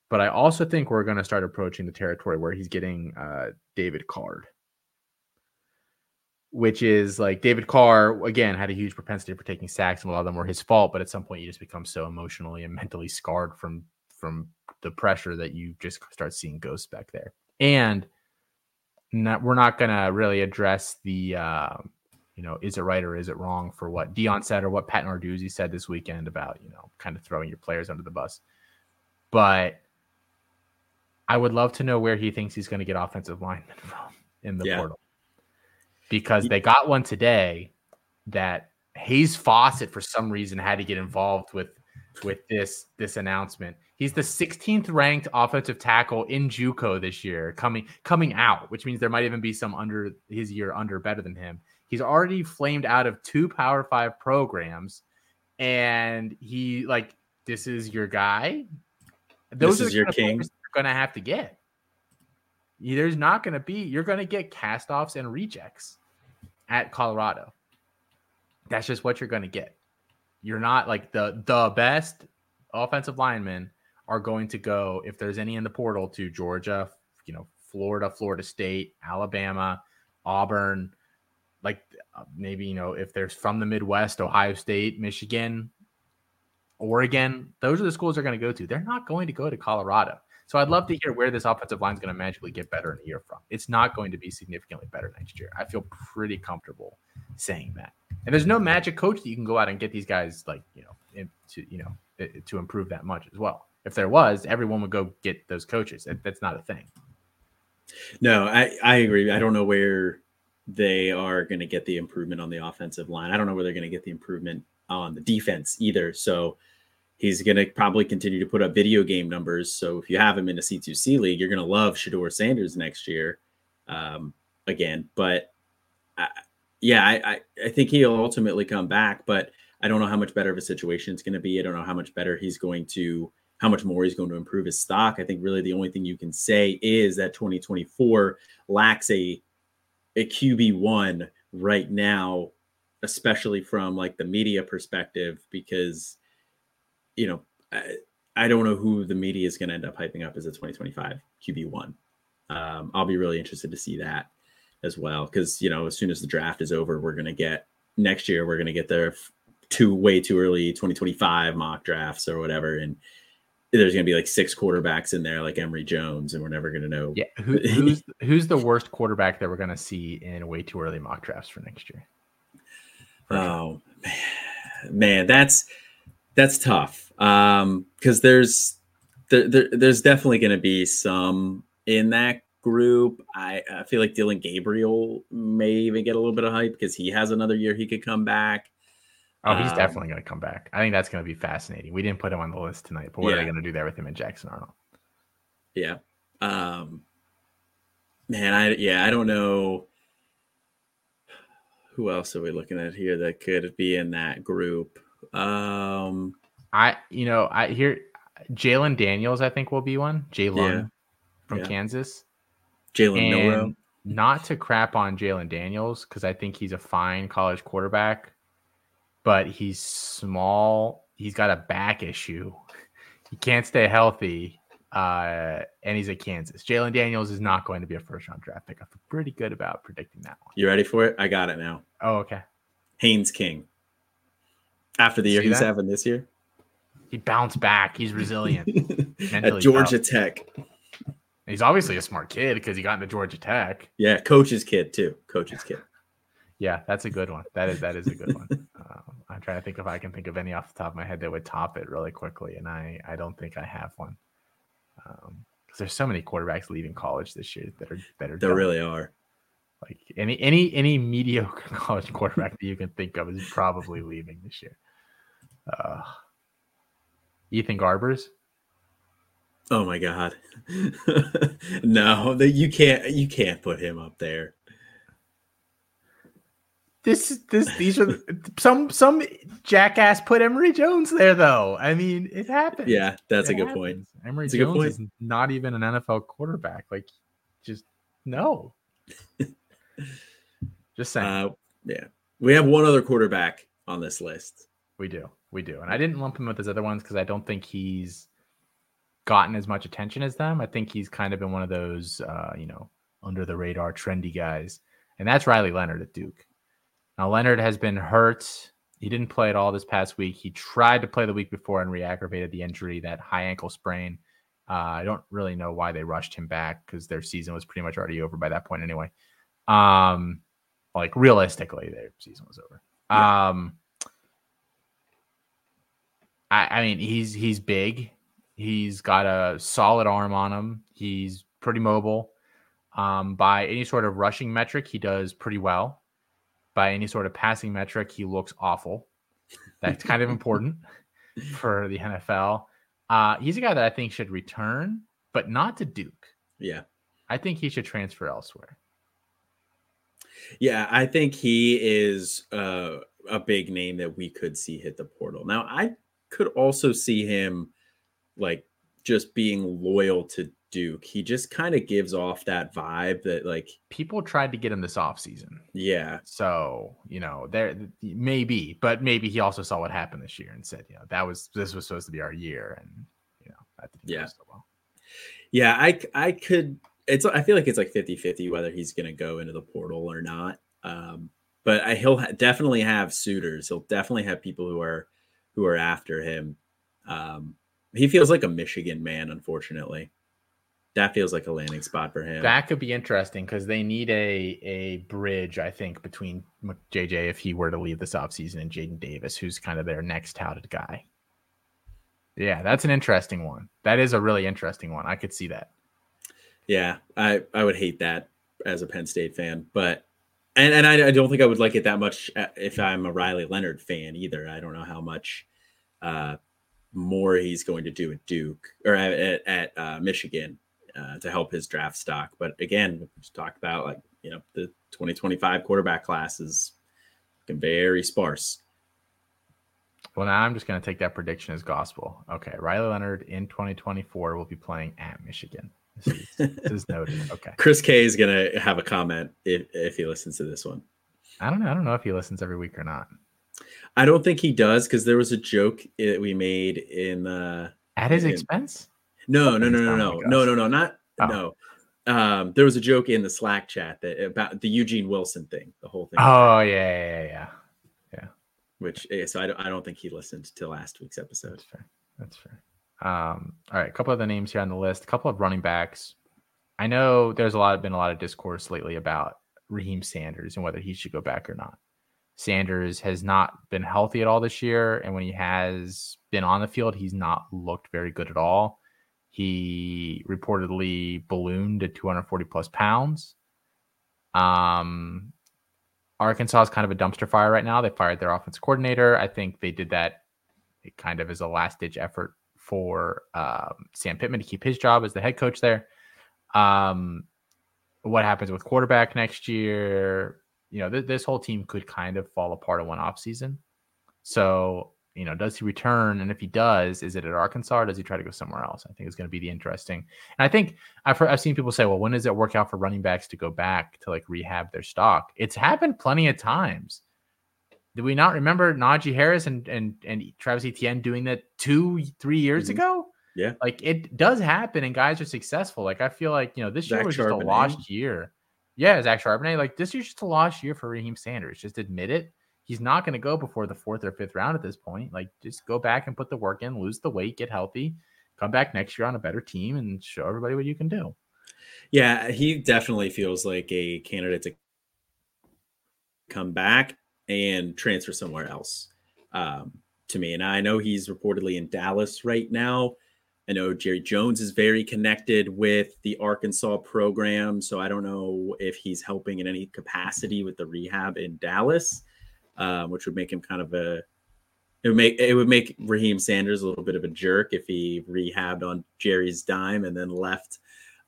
Speaker 1: But I also think we're going to start approaching the territory where he's getting uh, David Card which is like David Carr again had a huge propensity for taking sacks, and a lot of them were his fault. But at some point, you just become so emotionally and mentally scarred from from the pressure that you just start seeing ghosts back there. And not, we're not going to really address the, uh, you know, is it right or is it wrong for what Deion said or what Pat Narduzzi said this weekend about you know kind of throwing your players under the bus. But I would love to know where he thinks he's going to get offensive linemen (laughs) from in the yeah. portal because they got one today that Hayes Fawcett for some reason had to get involved with with this this announcement. He's the 16th ranked offensive tackle in JUCO this year, coming coming out, which means there might even be some under his year under better than him. He's already flamed out of two Power Five programs, and he like this is your guy.
Speaker 2: Those this is your king. You're
Speaker 1: gonna have to get. There's not going to be, you're going to get castoffs and rejects at Colorado. That's just what you're going to get. You're not like the the best offensive linemen are going to go if there's any in the portal to Georgia, you know, Florida, Florida State, Alabama, Auburn, like uh, maybe you know if there's from the Midwest, Ohio State, Michigan, Oregon, those are the schools they're going to go to. They're not going to go to Colorado. So I'd love to hear where this offensive line is going to magically get better in a year from. It's not going to be significantly better next year. I feel pretty comfortable saying that. And there's no magic coach that you can go out and get these guys like you know to you know to improve that much as well. If there was, everyone would go get those coaches. That's not a thing.
Speaker 2: No, I I agree. I don't know where they are going to get the improvement on the offensive line. I don't know where they're going to get the improvement on the defense either. So He's going to probably continue to put up video game numbers. So if you have him in a C2C league, you're going to love Shedeur Sanders next year um, again. But I, yeah, I, I think he'll ultimately come back, but I don't know how much better of a situation it's going to be. I don't know how much better he's going to, how much more he's going to improve his stock. I think really the only thing you can say is that 2024 lacks a, a QB1 right now, especially from like the media perspective, because you know, I, I don't know who the media is going to end up hyping up as a 2025 QB one. Um, I'll be really interested to see that as well because you know as soon as the draft is over, we're going to get next year we're going to get there two way too early 2025 mock drafts or whatever, and there's going to be like six quarterbacks in there like Emory Jones, and we're never going to know.
Speaker 1: Yeah, Who, (laughs) who's who's the worst quarterback that we're going to see in way too early mock drafts for next year?
Speaker 2: For oh sure. man, man, that's that's tough um because there's there, there, there's definitely going to be some in that group. I, I feel like Dillon Gabriel may even get a little bit of hype because he has another year he could come back.
Speaker 1: Oh he's um, definitely going to come back. I think that's going to be fascinating. We didn't put him on the list tonight but what yeah. are they going to do there with him and jackson arnold?
Speaker 2: Yeah um man i yeah i don't know who else are we looking at here that could be in that group um,
Speaker 1: I you know I hear Jalen Daniels. I think will be one. Jalen yeah. from yeah. Kansas.
Speaker 2: Jalen Milroe.
Speaker 1: Not to crap on Jalen Daniels because I think he's a fine college quarterback, but he's small. He's got a back issue. he can't stay healthy. Uh, and he's at Kansas. Jalen Daniels is not going to be a first round draft pick. I feel pretty good about predicting that one.
Speaker 2: You ready for it? I got it now.
Speaker 1: Oh, okay.
Speaker 2: Haynes King. After the year
Speaker 1: See
Speaker 2: he's
Speaker 1: that?
Speaker 2: having this year
Speaker 1: He bounced back. He's (laughs) resilient.
Speaker 2: at Georgia
Speaker 1: tough.
Speaker 2: Tech.
Speaker 1: He's obviously a smart kid because he got into Georgia Tech.
Speaker 2: Yeah, coach's kid too. Coach's kid.
Speaker 1: Yeah, that's a good one. That is that is a good one. (laughs) Um, I'm trying to think if I can think of any off the top of my head that would top it really quickly, and I I don't think I have one. Because there's so many quarterbacks leaving college this year that are that are
Speaker 2: There
Speaker 1: dumb.
Speaker 2: really are.
Speaker 1: like any any any mediocre (laughs) college quarterback that you can think of is probably leaving this year. Uh, Ethan Garbers.
Speaker 2: Oh my god. (laughs) no, that you can't you can't put him up there.
Speaker 1: This this these are some some jackass put Emory Jones there though. I mean, it happens.
Speaker 2: Yeah, that's
Speaker 1: It
Speaker 2: a good point.
Speaker 1: happens. Emory
Speaker 2: That's
Speaker 1: Jones
Speaker 2: point.
Speaker 1: is not even an NFL quarterback. Like, just no. (laughs) just saying,
Speaker 2: Uh, yeah. We have one other quarterback on this list.
Speaker 1: we do, we do, and I didn't lump him with his other ones because I don't think he's gotten as much attention as them. I think he's kind of been one of those, uh, you know, under the radar, trendy guys, and that's Riley Leonard at Duke. Now Leonard has been hurt. He didn't play at all this past week. He tried to play the week before and re-aggravated the injury, that high ankle sprain. Uh, I don't really know why they rushed him back because their season was pretty much already over by that point anyway. Um, like realistically, their season was over.
Speaker 2: Yeah.
Speaker 1: Um, I, I mean, he's he's big. He's got a solid arm on him. He's pretty mobile. Um, by any sort of rushing metric, he does pretty well. By any sort of passing metric, he looks awful. That's kind of important (laughs) for the NFL. Uh, he's a guy that I think should return, but not to Duke.
Speaker 2: Yeah.
Speaker 1: I think he should transfer elsewhere.
Speaker 2: Yeah, I think he is uh, a big name that we could see hit the portal. Now, I could also see him like just being loyal to Duke. He just kind of gives off that vibe that, like,
Speaker 1: People tried to get him this offseason.
Speaker 2: yeah,
Speaker 1: So, you know, there maybe, but maybe he also saw what happened this year and said, you know, that was this was supposed to be our year. And, you know, that didn't
Speaker 2: Yeah.
Speaker 1: go so well.
Speaker 2: yeah, I I could. It's I feel like it's like 50-50 whether he's going to go into the portal or not. Um, but I, he'll ha- definitely have suitors. He'll definitely have people who are who are after him. Um, he feels like a Michigan man, unfortunately. That feels like a landing spot for him.
Speaker 1: That could be interesting because they need a a bridge, I think, between JJ if he were to leave this offseason and Jadyn Davis, who's kind of their next touted guy. Yeah, that's an interesting one. That is a really interesting one. I could see that.
Speaker 2: Yeah, I I would hate that as a Penn State fan, but and and I, I don't think I would like it that much uh, if I'm a Riley Leonard fan either. I don't know how much uh, more he's going to do at Duke or at at, uh, Michigan uh, to help his draft stock. But again, we talked about like you know the 2025 quarterback class is very sparse.
Speaker 1: Well, now I'm just going to take that prediction as gospel. Okay, Riley Leonard in 2024 will be playing at Michigan. This is, this is noted. Okay,
Speaker 2: Chris K is going to have a comment if if he listens to this one.
Speaker 1: I don't know. I don't know if he listens every week or not.
Speaker 2: I don't think he does because there was a joke that we made in uh
Speaker 1: At his
Speaker 2: Yeah.
Speaker 1: expense?
Speaker 2: no no no no no no no no not
Speaker 1: Oh.
Speaker 2: no um there was a joke in the slack chat that about the eugene wilson thing the whole thing
Speaker 1: Oh yeah, yeah, yeah. Yeah.
Speaker 2: Which eh, so I don't, I don't think he listened to last week's episode
Speaker 1: That's fair. That's fair. Um, all right, a couple of the names here on the list. A couple of running backs. I know there's a lot been a lot of discourse lately about Raheim Sanders and whether he should go back or not. Sanders has not been healthy at all this year, and when he has been on the field, he's not looked very good at all. He reportedly ballooned to 240 plus pounds. Um, Arkansas is kind of a dumpster fire right now. They fired their offense coordinator. I think they did that it kind of is a last ditch effort for um, Sam Pittman to keep his job as the head coach there. Um, what happens with quarterback next year? You know, th- this whole team could kind of fall apart in one off season. So, you know, does he return? And if he does, is it at Arkansas or does he try to go somewhere else? I think it's going to be the interesting. And I think I've heard, I've seen people say, well, when does it work out for running backs to go back to like rehab their stock? It's happened plenty of times. Do we not remember Najee Harris and and and Travis Etienne doing that two, three years
Speaker 2: Mhm.
Speaker 1: ago?
Speaker 2: Yeah.
Speaker 1: Like it does happen and guys are successful. Like I feel like, you know, this
Speaker 2: Zach
Speaker 1: year was just a lost year. Yeah, Zach Charbonnet. Like this year's just a lost year for Raheim Sanders. Just admit it. He's not going to go before the fourth or fifth round at this point. Like just go back and put the work in, lose the weight, get healthy, come back next year on a better team and show everybody what you can do.
Speaker 2: Yeah, he definitely feels like a candidate to come back and transfer somewhere else um, to me. And I know he's reportedly in Dallas right now. I know Jerry Jones is very connected with the Arkansas program, so I don't know if he's helping in any capacity with the rehab in Dallas, um, which would make him kind of a it would make it would make Raheim Sanders a little bit of a jerk if he rehabbed on Jerry's dime and then left,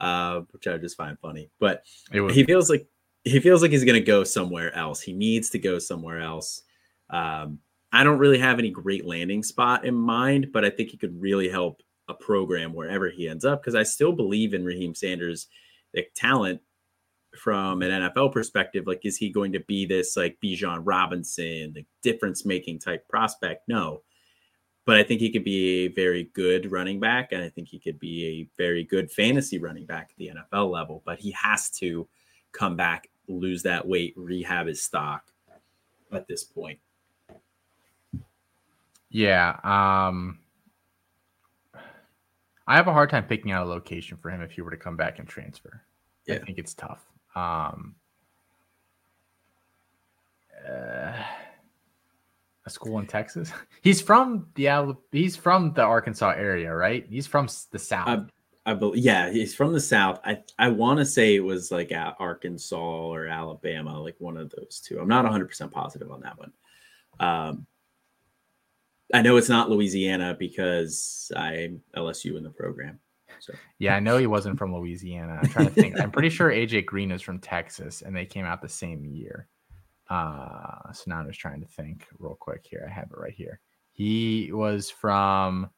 Speaker 2: uh, which I just find funny. But he feels like he feels like he's going to go somewhere else. He needs to go somewhere else. Um, I don't really have any great landing spot in mind, but I think he could really help a program wherever he ends up because I still believe in Raheim Sanders' like, talent from an NFL perspective. Like, is he going to be this like Bijan Robinson, like difference making type prospect? No. But I think he could be a very good running back, and I think he could be a very good fantasy running back at the NFL level. But he has to come back, lose that weight, rehab his stock at this point.
Speaker 1: Yeah. Um I have a hard time picking out a location for him if he were to come back and transfer.
Speaker 2: Yeah.
Speaker 1: I think it's tough. Um uh, a school in Texas. (laughs) He's from the he's from the Arkansas area, right? He's from the south.
Speaker 2: Uh, I believe, yeah, he's from the South. I I want to say it was like Arkansas or Alabama, like one of those two. I'm not 100 percent positive on that one. Um, I know it's not Louisiana because I'm LSU in the program. So
Speaker 1: yeah, I know he wasn't from Louisiana. I'm trying to think. I'm pretty sure AJ Green is from Texas and they came out the same year. Uh so now I'm just trying to think real quick here. I have it right here. He was from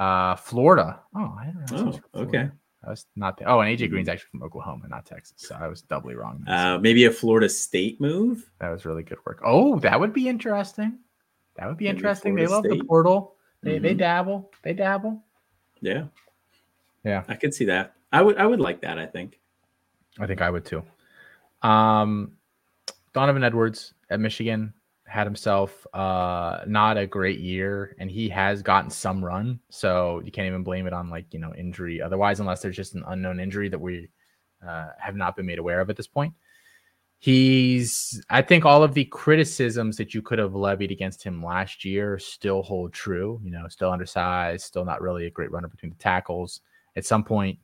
Speaker 1: uh Florida. Oh, I didn't realize
Speaker 2: Oh, okay.
Speaker 1: I was not oh, and AJ Green's actually from Oklahoma, not Texas. So I was doubly wrong.
Speaker 2: uh, maybe a Florida State move.
Speaker 1: That was really good work. Oh, that would be interesting. That would be
Speaker 2: Maybe
Speaker 1: interesting. They
Speaker 2: Florida
Speaker 1: love the portal. They they
Speaker 2: Mhm.
Speaker 1: dabble. They dabble.
Speaker 2: Yeah,
Speaker 1: Yeah.
Speaker 2: I could see that. I would I would like that. I think.
Speaker 1: I think I would too. Um, Donovan Edwards at Michigan had himself uh not a great year, and he has gotten some run, so you can't even blame it on like you know injury. Otherwise, unless there's just an unknown injury that we uh, have not been made aware of at this point. He's, I think, all of the criticisms that you could have levied against him last year still hold true. You know, still undersized, still not really a great runner between the tackles. At some point,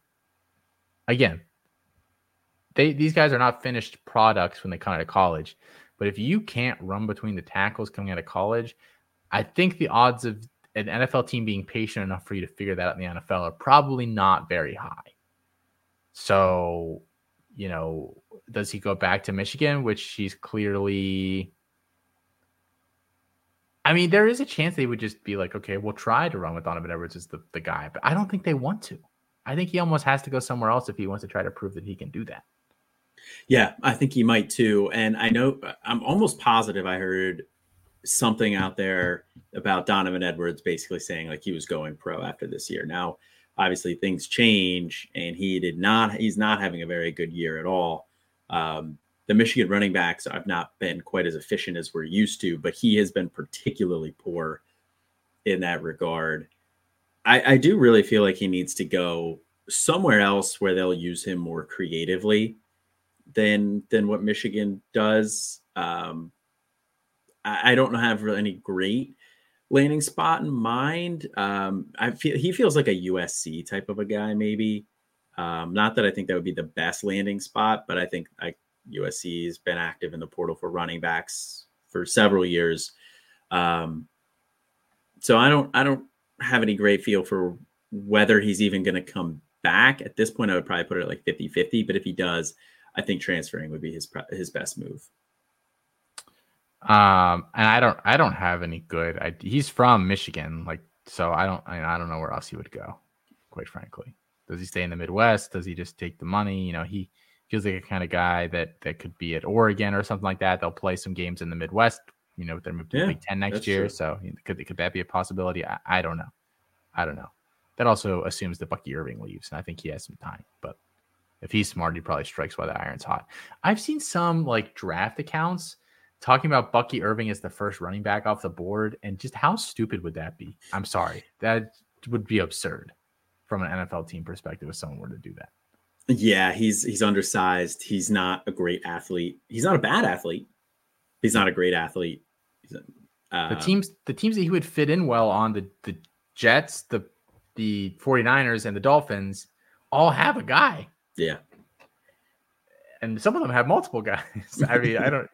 Speaker 1: again, they these guys are not finished products when they come out of college. But if you can't run between the tackles coming out of college, I think the odds of an NFL team being patient enough for you to figure that out in the NFL are probably not very high. So, you know, does he go back to Michigan, which he's clearly I mean, there is a chance they would just be like, okay, we'll try to run with Donovan Edwards as the, the guy, but I don't think they want to. I think he almost has to go somewhere else if he wants to try to prove that he can do that.
Speaker 2: Yeah, I think he might too. And I know I'm almost positive I heard something out there about Donovan Edwards basically saying like he was going pro after this year. Now, obviously things change and he did not he's not having a very good year at all. Um, the Michigan running backs have not been quite as efficient as we're used to, but he has been particularly poor in that regard. I, I do really feel like he needs to go somewhere else where they'll use him more creatively than than what Michigan does. Um, I, I don't have really any great landing spot in mind. Um, I feel he feels like a USC type of a guy, maybe. Um, not that I think that would be the best landing spot, but I think like USC has been active in the portal for running backs for several years. Um, so I don't I don't have any great feel for whether he's even going to come back. At this point, I would probably put it like 50-50, but if he does, I think transferring would be his his best move.
Speaker 1: Um, and I don't, I don't have any good. I, he's from Michigan, like so. I don't, I, I don't know where else he would go. Quite frankly, does he stay in the Midwest? Does he just take the money? You know, he feels like a kind of guy that that could be at Oregon or something like that. They'll play some games in the Midwest. You know, they're moving to
Speaker 2: Yeah,
Speaker 1: Big Ten next year,
Speaker 2: true.
Speaker 1: so could could that be a possibility? I, I don't know. I don't know. That also assumes that Bucky Irving leaves, and I think he has some time. But if he's smart, he probably strikes while the iron's hot. I've seen some like draft accounts talking about Bucky Irving as the first running back off the board, and just how stupid would that be? I'm sorry, that would be absurd from an NFL team perspective if someone were to do that.
Speaker 2: Yeah, he's he's undersized. He's not a great athlete. He's not a bad athlete. He's not a great athlete.
Speaker 1: Uh, the teams the teams that he would fit in well on the the Jets, the the 49ers and the Dolphins all have a guy.
Speaker 2: Yeah.
Speaker 1: And some of them have multiple guys. (laughs) I mean, I don't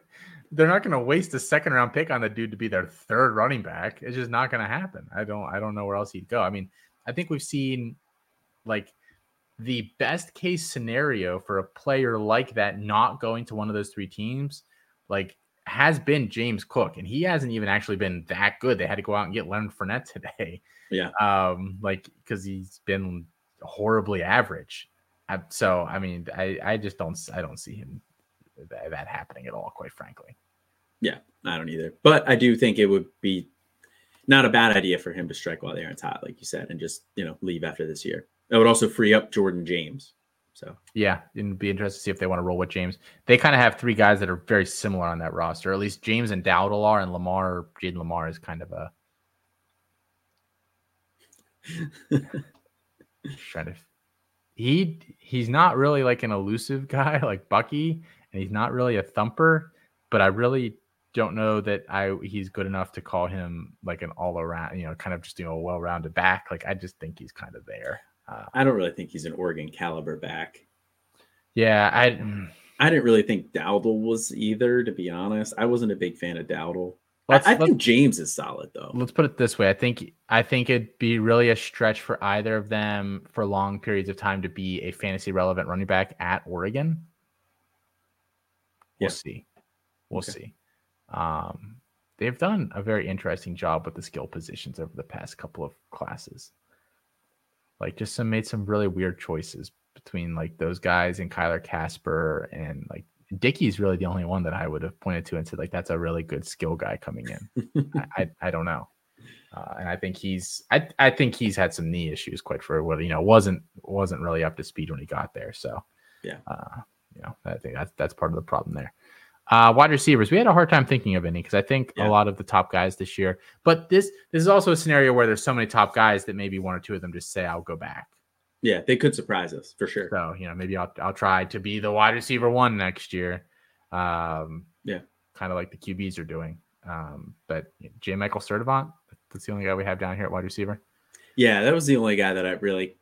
Speaker 1: they're not going to waste a second round pick on the dude to be their third running back. It's just not going to happen. I don't I don't know where else he'd go. I mean, I think we've seen like the best case scenario for a player like that not going to one of those three teams, like has been James Cook, and he hasn't even actually been that good. They had to go out and get Leonard Fournette (laughs) today.
Speaker 2: Yeah.
Speaker 1: Um, like because he's been horribly average. So I mean, I I just don't I don't see him that, that happening at all, quite frankly.
Speaker 2: Yeah, I don't either. But I do think it would be not a bad idea for him to strike while the iron's hot, like you said, and just you know leave after this year. It would also free up Jordan James. So
Speaker 1: yeah, it'd be interesting to see if they want to roll with James. They kind of have three guys that are very similar on that roster. At least James and Dowdell are, and Limar, Jayden Limar is kind of a (laughs) trying to. He he's not really like an elusive (laughs) guy like Bucky, and he's not really a thumper. But I really don't know that I he's good enough to call him like an all around, you know, kind of just you know well rounded back. Like I just think he's kind of there.
Speaker 2: Uh, I don't really think he's an Oregon caliber back.
Speaker 1: Yeah, I.
Speaker 2: I didn't really think Dowdell was either, to be honest. I wasn't a big fan of Dowdell. Let's, I, I think James is solid though.
Speaker 1: Let's put it this way. I think I think it'd be really a stretch for either of them for long periods of time to be a fantasy relevant running back at Oregon. We'll yeah. see. We'll okay. see. Um, they've done a very interesting job with the skill positions over the past couple of classes. Like just some made some really weird choices between like those guys and Kyler Kasper and like Dickey's really the only one that I would have pointed to and said like that's a really good skill guy coming in. I, I, I don't know. Uh, and I think he's I, I think he's had some knee issues quite for what you know wasn't wasn't really up to speed when he got there. So
Speaker 2: yeah,
Speaker 1: uh, you know I think that's that's part of the problem there. Uh, wide receivers, we had a hard time thinking of any because I think yeah. a lot of the top guys this year. But this this is also a scenario where there's so many top guys that maybe one or two of them just say, "I'll go back."
Speaker 2: Yeah, they could surprise us for sure.
Speaker 1: So you know, maybe I'll I'll try to be the wide receiver one next year. Um,
Speaker 2: yeah,
Speaker 1: kind of like the QBs are doing. Um, but J. Michael Sturdivant, that's the only guy we have down here at wide receiver.
Speaker 2: Yeah, that was the only guy that I really,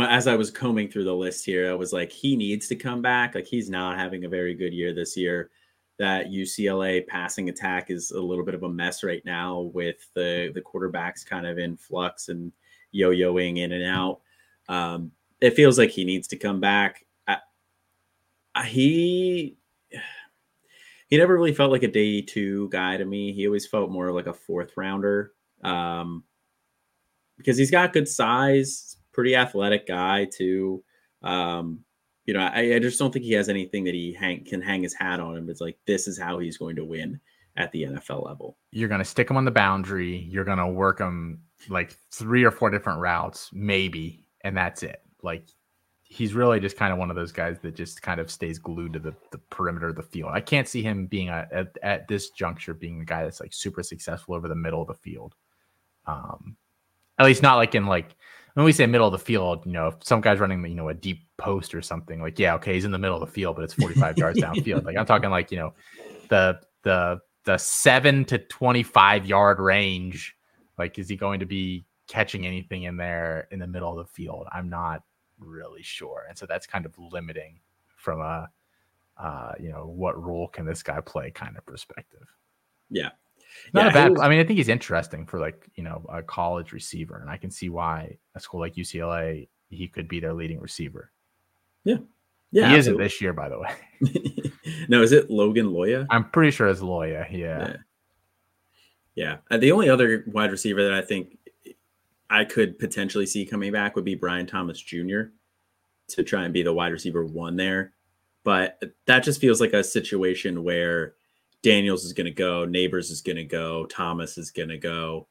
Speaker 2: as I was combing through the list here, I was like, he needs to come back. Like he's not having a very good year this year that UCLA passing attack is a little bit of a mess right now with the the quarterbacks kind of in flux and yo-yoing in and out. Um, it feels like he needs to come back. I, I, he he never really felt like a day two guy to me. He always felt more like a fourth rounder um, because he's got good size, pretty athletic guy too. Um, you know, I, I just don't think he has anything that he hang, can hang his hat on him. It's like this is how he's going to win at the NFL level.
Speaker 1: You're going to stick him on the boundary. You're going to work him like three or four different routes, maybe, and that's it. Like he's really just kind of one of those guys that just kind of stays glued to the, the perimeter of the field. I can't see him being a, at, at this juncture being a guy that's like super successful over the middle of the field. Um, at least not like in like when we say middle of the field, you know, if some guy's running, you know, a deep post or something, like, yeah, okay, he's in the middle of the field, but it's 45 yards (laughs) downfield. Like I'm talking like, you know, the the the seven to 25 yard range. Like, is he going to be catching anything in there in the middle of the field? I'm not really sure. And so that's kind of limiting from a uh, you know, what role can this guy play kind of perspective.
Speaker 2: Yeah.
Speaker 1: Not
Speaker 2: yeah,
Speaker 1: a bad. Was, I mean, I think he's interesting for like you know a college receiver, and I can see why a school like UCLA he could be their leading receiver.
Speaker 2: Yeah,
Speaker 1: yeah. He absolutely. isn't this year, by the way. (laughs)
Speaker 2: no, is it Logan Loya?
Speaker 1: I'm pretty sure it's Loya. Yeah.
Speaker 2: Yeah. yeah. Uh, the only other wide receiver that I think I could potentially see coming back would be Brian Thomas Jr. to try and be the wide receiver one there, but that just feels like a situation where Daniels is going to go, Nabers is going to go, Thomas is going to go.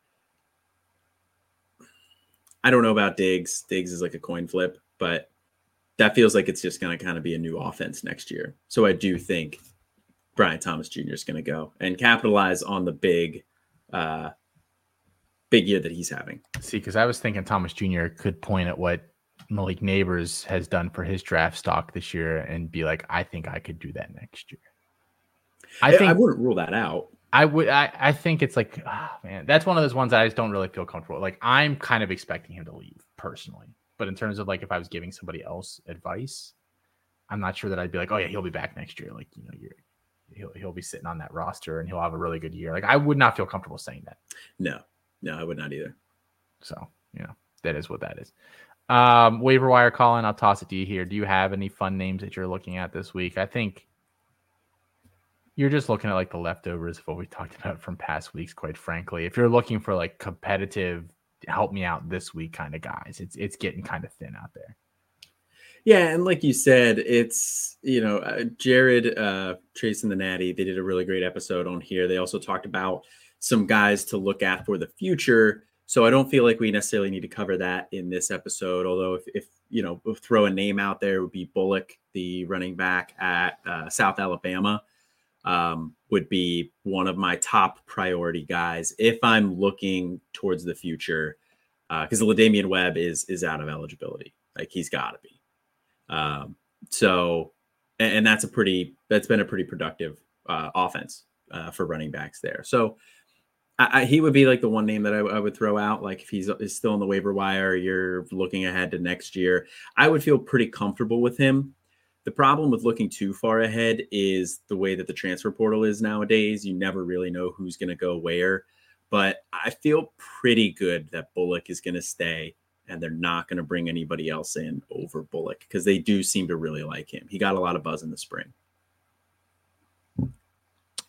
Speaker 2: I don't know about Diggs. Diggs is like a coin flip, but that feels like it's just going to kind of be a new offense next year. So I do think Brian Thomas Jr. is going to go and capitalize on the big, uh, big year that he's having.
Speaker 1: See, because I was thinking Thomas Jr. could point at what Malik Nabers has done for his draft stock this year and be like, I think I could do that next year.
Speaker 2: I think I wouldn't rule that out.
Speaker 1: I would. I, I think it's like, oh, man, that's one of those ones I just don't really feel comfortable. Like I'm kind of expecting him to leave personally, but in terms of like if I was giving somebody else advice, I'm not sure that I'd be like, oh yeah, he'll be back next year. Like you know, you're he'll he'll be sitting on that roster and he'll have a really good year. Like I would not feel comfortable saying that.
Speaker 2: No, no, I would not either.
Speaker 1: So you know, that is what that is. Um, waiver wire Colin, I'll toss it to you here. Do you have any fun names that you're looking at this week? I think you're just looking at like the leftovers of what we talked about from past weeks, quite frankly. If you're looking for like competitive, help me out this week kind of guys, it's it's getting kind of thin out there.
Speaker 2: Yeah, and like you said, it's you know uh, Jared, uh, Trace and the Natty. They did a really great episode on here. They also talked about some guys to look at for the future. So I don't feel like we necessarily need to cover that in this episode. Although if, if you know throw a name out there, would be Bullock, the running back at uh, South Alabama um, would be one of my top priority guys if I'm looking towards the future. Because uh, La'Damian Webb is is out of eligibility, like he's got to be. Um, so, and, and, that's a pretty that's been a pretty productive uh, offense uh, for running backs there. So, I, I, he would be like the one name that I, I, would throw out. Like if he's is still on the waiver wire, you're looking ahead to next year. I would feel pretty comfortable with him. The problem with looking too far ahead is the way that the transfer portal is nowadays. You never really know who's going to go where. But I feel pretty good that Bullock is going to stay and they're not going to bring anybody else in over Bullock because they do seem to really like him. He got a lot of buzz in the spring.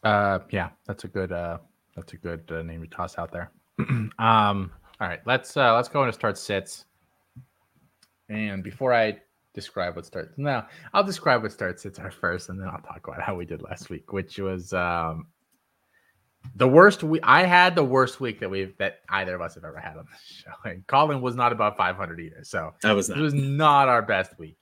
Speaker 1: Uh, yeah, that's a good uh, that's a good uh, name to toss out there. (clears throat) um, all right, let's uh, let's go into start sits. And before I describe what starts. Now, I'll describe what starts sits are first, and then I'll talk about how we did last week, which was um, the worst. We I had the worst week that we've that either of us have ever had on the show. (laughs) And Colin was not about 500 either, so
Speaker 2: that was not.
Speaker 1: it was not our best week.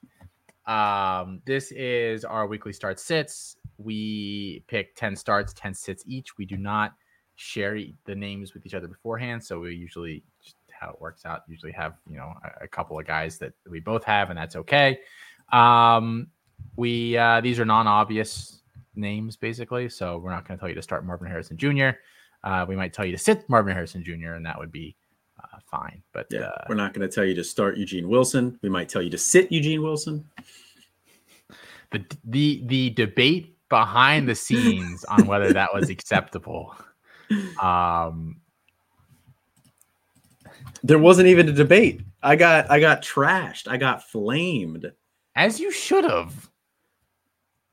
Speaker 1: Um, this is our weekly start sits. We pick 10 starts, 10 sits each. We do not share the names with each other beforehand, so we usually how it works out. Usually have you know a, a couple of guys that we both have, and that's okay. Um, we uh, these are non-obvious names basically, so we're not going to tell you to start Marvin Harrison Jr. Uh, we might tell you to sit Marvin Harrison Jr. and that would be uh, fine. But
Speaker 2: yeah,
Speaker 1: uh,
Speaker 2: we're not going to tell you to start Eugene Wilson. We might tell you to sit Eugene Wilson.
Speaker 1: The the the debate behind the scenes on whether that was acceptable um
Speaker 2: there wasn't even a debate. I got I got trashed. I got flamed.
Speaker 1: As you should have.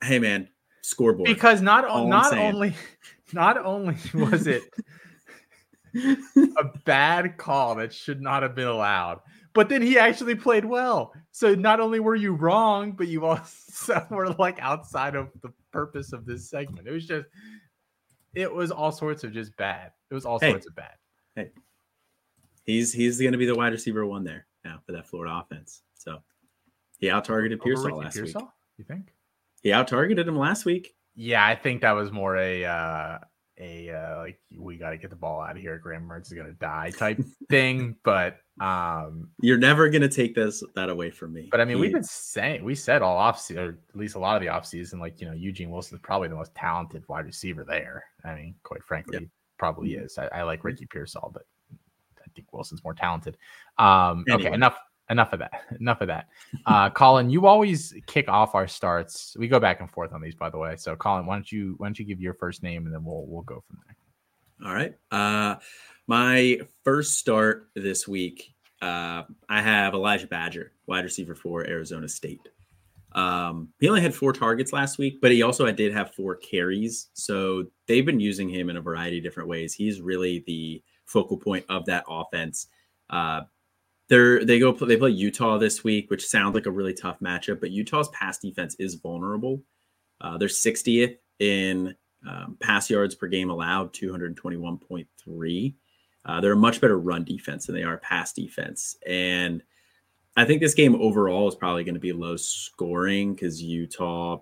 Speaker 2: Hey man, scoreboard.
Speaker 1: Because not All not only (laughs) not only was it a bad call that should not have been allowed, but then he actually played well. So not only were you wrong, but you also (laughs) were like outside of the purpose of this segment. It was just it was all sorts of just bad. It was all hey, sorts of bad.
Speaker 2: Hey, he's he's going to be the wide receiver one there now for that Florida offense. So he out targeted Pearsall last Pearsall, week.
Speaker 1: You think
Speaker 2: he out targeted him last week?
Speaker 1: Yeah, I think that was more a uh, a uh, like we got to get the ball out of here. Graham Mertz is going to die type thing. But um,
Speaker 2: you're never going to take this that away from me.
Speaker 1: But I mean, he, we've been saying we said all off or at least a lot of the off season, like you know, Eugene Wilson is probably the most talented wide receiver there. I mean, quite frankly, yep. probably is. I, I like Ricky Pearsall, but I think Wilson's more talented. Um, anyway. Okay, enough enough of that. (laughs) Enough of that. Uh, Colin, you always kick off our starts. We go back and forth on these, by the way. So, Colin, why don't you why don't you give your first name and then we'll we'll go from there.
Speaker 2: All right. Uh, my first start this week, uh, I have Elijah Badger, wide receiver for Arizona State. Um, he only had four targets last week, but he also did have four carries. So they've been using him in a variety of different ways. He's really the focal point of that offense. Uh, they're they go they play Utah this week, which sounds like a really tough matchup. But Utah's pass defense is vulnerable. Uh, they're 60th in um, pass yards per game allowed, 221.3. Uh, they're a much better run defense than they are pass defense. And I think this game overall is probably going to be low scoring because Utah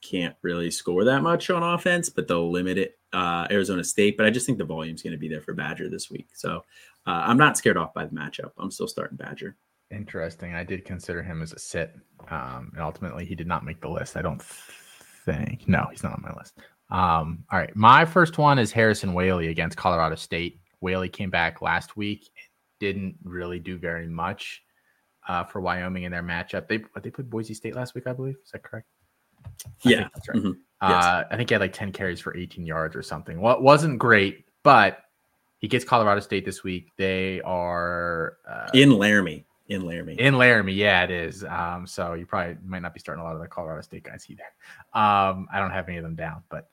Speaker 2: can't really score that much on offense, but they'll limit it. Uh, Arizona State, but I just think the volume is going to be there for Badger this week. So uh, I'm not scared off by the matchup. I'm still starting Badger.
Speaker 1: Interesting. I did consider him as a sit, um, and ultimately he did not make the list. I don't think. No, he's not on my list. Um, all right, my first one is Harrison Waylee against Colorado State. Waylee came back last week, didn't really do very much uh, for Wyoming in their matchup. They they played Boise State last week, I believe. Is that correct?
Speaker 2: Yeah, that's right. Mm-hmm.
Speaker 1: Uh, I think he had like 10 carries for 18 yards or something. Well, it wasn't great, but he gets Colorado State this week. They are
Speaker 2: uh, in Laramie. In Laramie.
Speaker 1: In Laramie, yeah, it is. Um, so you probably might not be starting a lot of the Colorado State guys either. Um, I don't have any of them down, but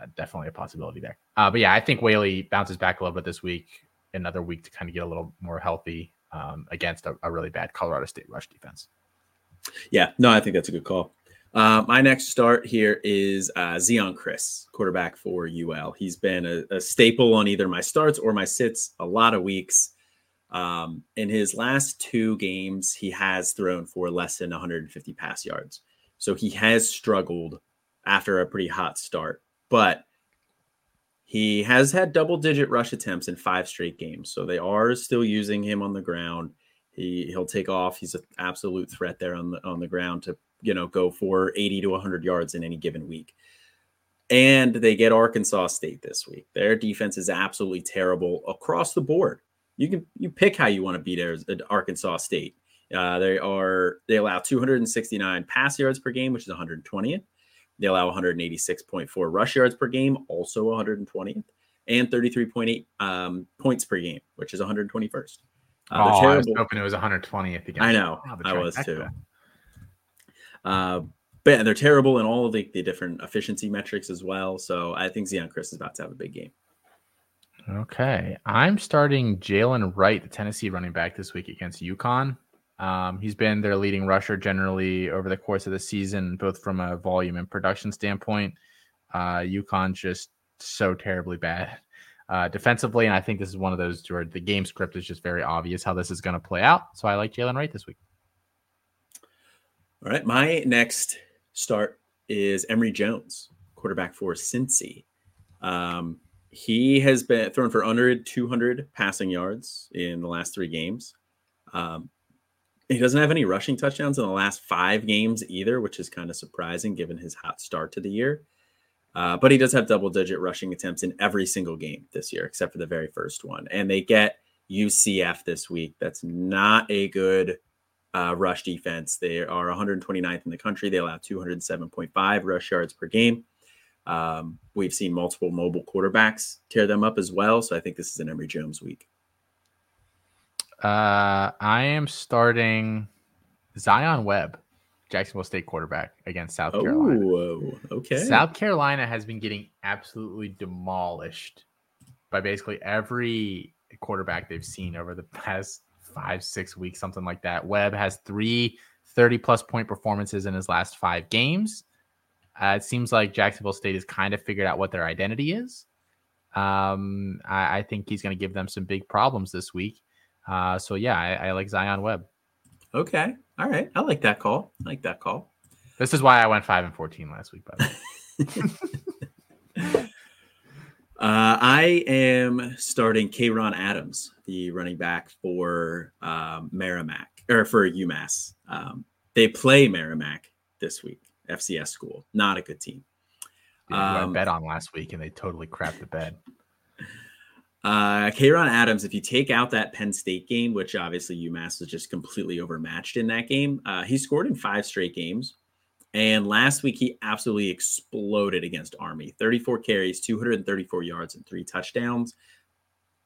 Speaker 1: uh, definitely a possibility there. Uh, but yeah, I think Waylee bounces back a little bit this week. Another week to kind of get a little more healthy um, against a, a really bad Colorado State rush defense.
Speaker 2: Yeah, no, I think that's a good call. Uh, my next start here is uh, Zeon Chriss, quarterback for UL. He's been a, a, staple on either my starts or my sits a lot of weeks. Um, in his last two games, he has thrown for less than 150 pass yards. So he has struggled after a pretty hot start, but he has had double digit rush attempts in five straight games. So they are still using him on the ground. He, he'll take off. He's an absolute threat there on the on the ground to you know, go for 80 to 100 yards in any given week. And they get Arkansas State this week. Their defense is absolutely terrible across the board. You can you pick how you want to beat Arkansas State. Uh, they are they allow 269 pass yards per game, which is 120th. They allow 186.4 rush yards per game, also 120th, and 33.8 um, points per game, which is 121st.
Speaker 1: Uh, oh, I was hoping it was 120th again.
Speaker 2: I know, oh, I was too. Uh, but they're terrible in all of the, the different efficiency metrics as well. So I think Zeon Chriss is about to have a big game.
Speaker 1: Okay. I'm starting Jaylen Wright, the Tennessee running back, this week against UConn. Um, he's been their leading rusher generally over the course of the season, both from a volume and production standpoint. Uh, UConn just so terribly bad uh, defensively. And I think this is one of those where the game script is just very obvious how this is going to play out. So I like Jaylen Wright this week.
Speaker 2: All right. My next start is Emory Jones, quarterback for Cincy. Um, he has been thrown for under 200 passing yards in the last three games. Um, he doesn't have any rushing touchdowns in the last five games either, which is kind of surprising given his hot start to the year. Uh, but he does have double digit rushing attempts in every single game this year, except for the very first one. And they get UCF this week. That's not a good uh, rush defense. They are 129th in the country. They allow 207.5 rush yards per game. Um, we've seen multiple mobile quarterbacks tear them up as well. So I think this is an Emory Jones week.
Speaker 1: Uh, I am starting Zion Webb, Jacksonville State quarterback against South Carolina.
Speaker 2: Oh, okay.
Speaker 1: South Carolina has been getting absolutely demolished by basically every quarterback they've seen over the (laughs) past five, six weeks, something like that. Webb has three 30 plus point performances in his last five games. Uh, it seems like Jacksonville State has kind of figured out what their identity is. Um, I, I, think he's going to give them some big problems this week. Uh, so yeah, I, I, like Zion Webb.
Speaker 2: Okay, all right, I like that call. I like that call.
Speaker 1: This is why I went five and fourteen last week. By the
Speaker 2: way. (laughs) Uh, I am starting Kay'Ron Adams, the running back for um, Merrimack or for UMass. Um, they play Merrimack this week, FCS school. Not a good team.
Speaker 1: Yeah, um, I bet on last week and they totally crapped the bed. (laughs)
Speaker 2: Uh, Kay'Ron Adams, if you take out that Penn State game, which obviously UMass was just completely overmatched in that game, uh, he scored in five straight games. And last week, he absolutely exploded against Army 34 carries, 234 yards, and three touchdowns.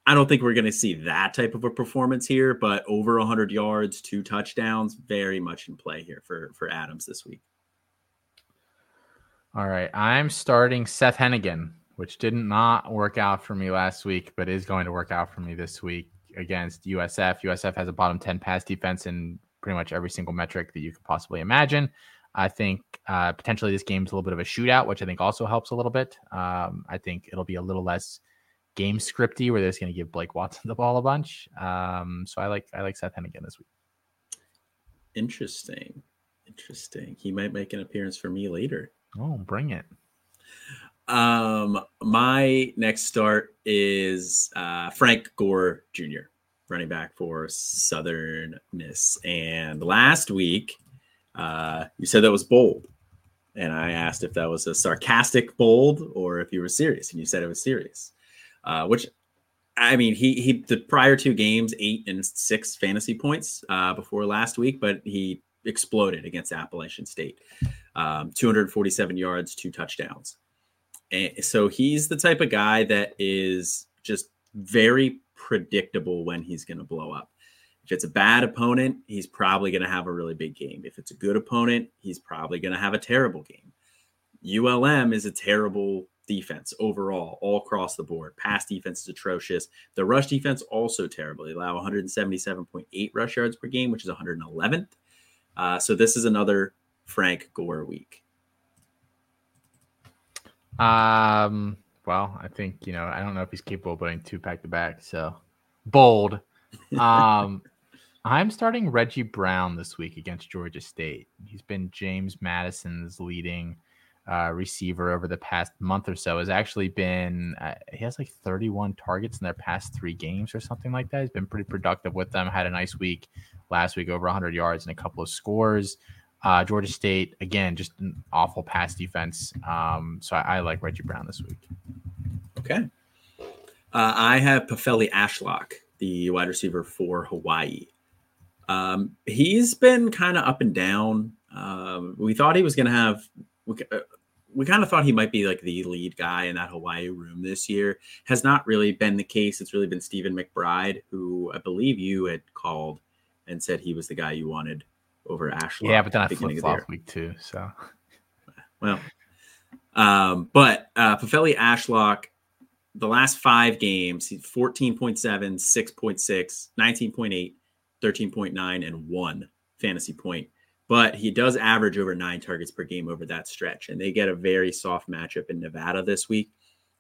Speaker 2: I don't think we're going to see that type of a performance here, but over 100 yards, two touchdowns, very much in play here for, for Adams this week.
Speaker 1: All right. I'm starting Seth Henigan, which did not work out for me last week, but is going to work out for me this week against USF. USF has a bottom 10 pass defense in pretty much every single metric that you could possibly imagine. I think uh, potentially this game's a little bit of a shootout, which I think also helps a little bit. Um, I think it'll be a little less game scripty where they're just going to give Blake Watson (laughs) the ball a bunch. Um, so I like I like Seth Henigan this week.
Speaker 2: Interesting, interesting. He might make an appearance for me later.
Speaker 1: Oh, bring it.
Speaker 2: Um, my next start is uh, Frank Gore Jr., running back for Southern Miss. And last week, uh, you said that was bold. And I asked if that was a sarcastic bold or if you were serious. And you said it was serious, uh, which I mean, he he the prior two games, eight and six fantasy points uh, before last week, but he exploded against Appalachian State. Um, 247 yards, two touchdowns. And so he's the type of guy that is just very predictable when he's going to blow up. If it's a bad opponent, he's probably going to have a really big game. If it's a good opponent, he's probably going to have a terrible game. ULM is a terrible defense overall, all across the board. Pass defense is atrocious. The rush defense also terrible. They allow 177.8 rush yards per game, which is 111th. Uh, so this is another Frank Gore week.
Speaker 1: Um. Well, I think you know. I don't know if he's capable of putting two back to back. So bold. (laughs) Um. I'm starting Reggie Brown this week against Georgia State. He's been James Madison's leading uh, receiver over the past month or so. Has actually been uh, he has like 31 targets in their past three games or something like that. He's been pretty productive with them. Had a nice week last week, over 100 yards and a couple of scores. Uh, Georgia State again, just an awful pass defense. Um, so I, I, like Reggie Brown this week.
Speaker 2: Okay. Uh, I have Pofele Ashlock, the wide receiver for Hawaii. Um, he's been kind of up and down. Um, we thought he was going to have. We, uh, we kind of thought he might be like the lead guy in that Hawaii room this year. Has not really been the case. It's really been Steven McBride, who I believe you had called and said he was the guy you wanted over Ashlock.
Speaker 1: Yeah, but then I flip flop week two. So,
Speaker 2: well, um, but uh, Ashlock, the last five games, he's 14.7, 6.6, 19.8, 13.9, and one fantasy point. But he does average over nine targets per game over that stretch. And they get a very soft matchup in Nevada this week,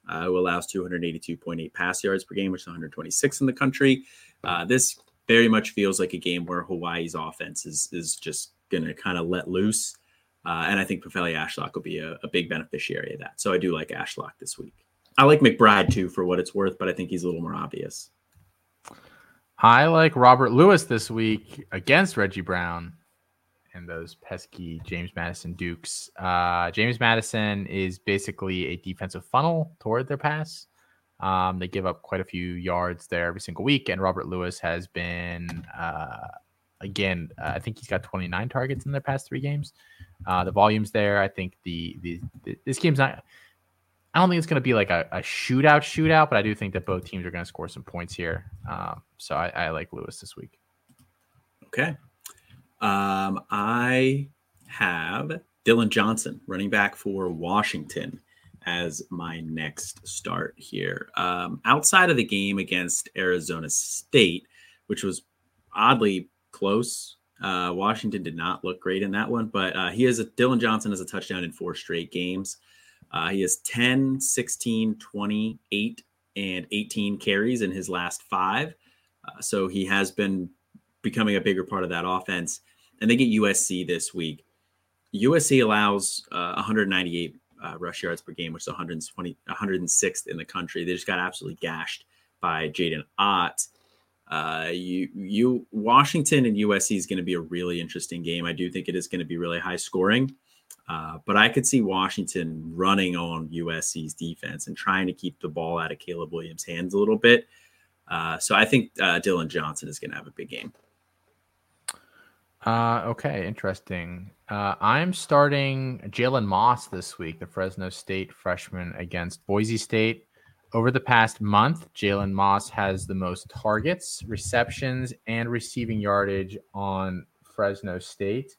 Speaker 2: uh, who allows 282.8 pass yards per game, which is 126 in the country. Uh, this very much feels like a game where Hawaii's offense is is just going to kind of let loose. Uh, and I think Pofele Ashlock will be a, a, big beneficiary of that. So I do like Ashlock this week. I like McBride too for what it's worth, but I think he's a little more obvious.
Speaker 1: I like Robert Lewis this week against Reggie Brown and those pesky James Madison Dukes. Uh, James Madison is basically a defensive funnel toward their pass. Um, they give up quite a few yards there every single week, and Robert Lewis has been uh, again. Uh, I think he's got 29 targets in their past three games. Uh, the volume's there. I think the, the, the this game's not. I don't think it's going to be like a, a, shootout, shootout, but I do think that both teams are going to score some points here. Um, so I, I, like Lewis this week.
Speaker 2: Okay. Um, I have Dillon Johnson, running back for Washington as my next start here. Um, outside of the game against Arizona State, which was oddly close, uh, Washington did not look great in that one, but uh, he is a Dillon Johnson has a touchdown in four straight games. Uh, he has 10, 16, 28, and 18 carries in his last five. Uh, so he has been becoming a bigger part of that offense. And they get USC this week. USC allows uh, 198 uh, rush yards per game, which is 120, 106th in the country. They just got absolutely gashed by Jaydn Ott. Uh, you, you, Washington and USC is going to be a really interesting game. I do think it is going to be really high scoring, uh, but I could see Washington running on USC's defense and trying to keep the ball out of Caleb Williams' hands a little bit. Uh, so I think uh, Dillon Johnson is going to have a big game.
Speaker 1: Uh, okay, interesting. Uh, I'm starting Jalen Moss this week, the Fresno State freshman against Boise State. Over the past month, Jalen Moss has the most targets, receptions, and receiving yardage on Fresno State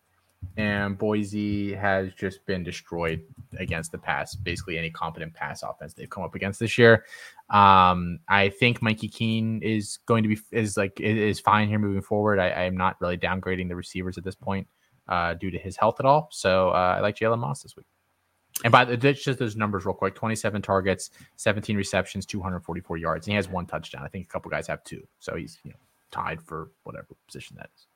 Speaker 1: and Boise has just been destroyed against the pass. Basically, any competent pass offense they've come up against this year. Um, I think Mikey Keene is going to be is like is fine here moving forward. I, am not really downgrading the receivers at this point uh, due to his health at all. So uh, I like Jalen Moss this week. And by the just those numbers real quick 27 targets, 17 receptions, 244 yards. And he has one touchdown. I think a couple guys have two. So he's you know tied for whatever position that is.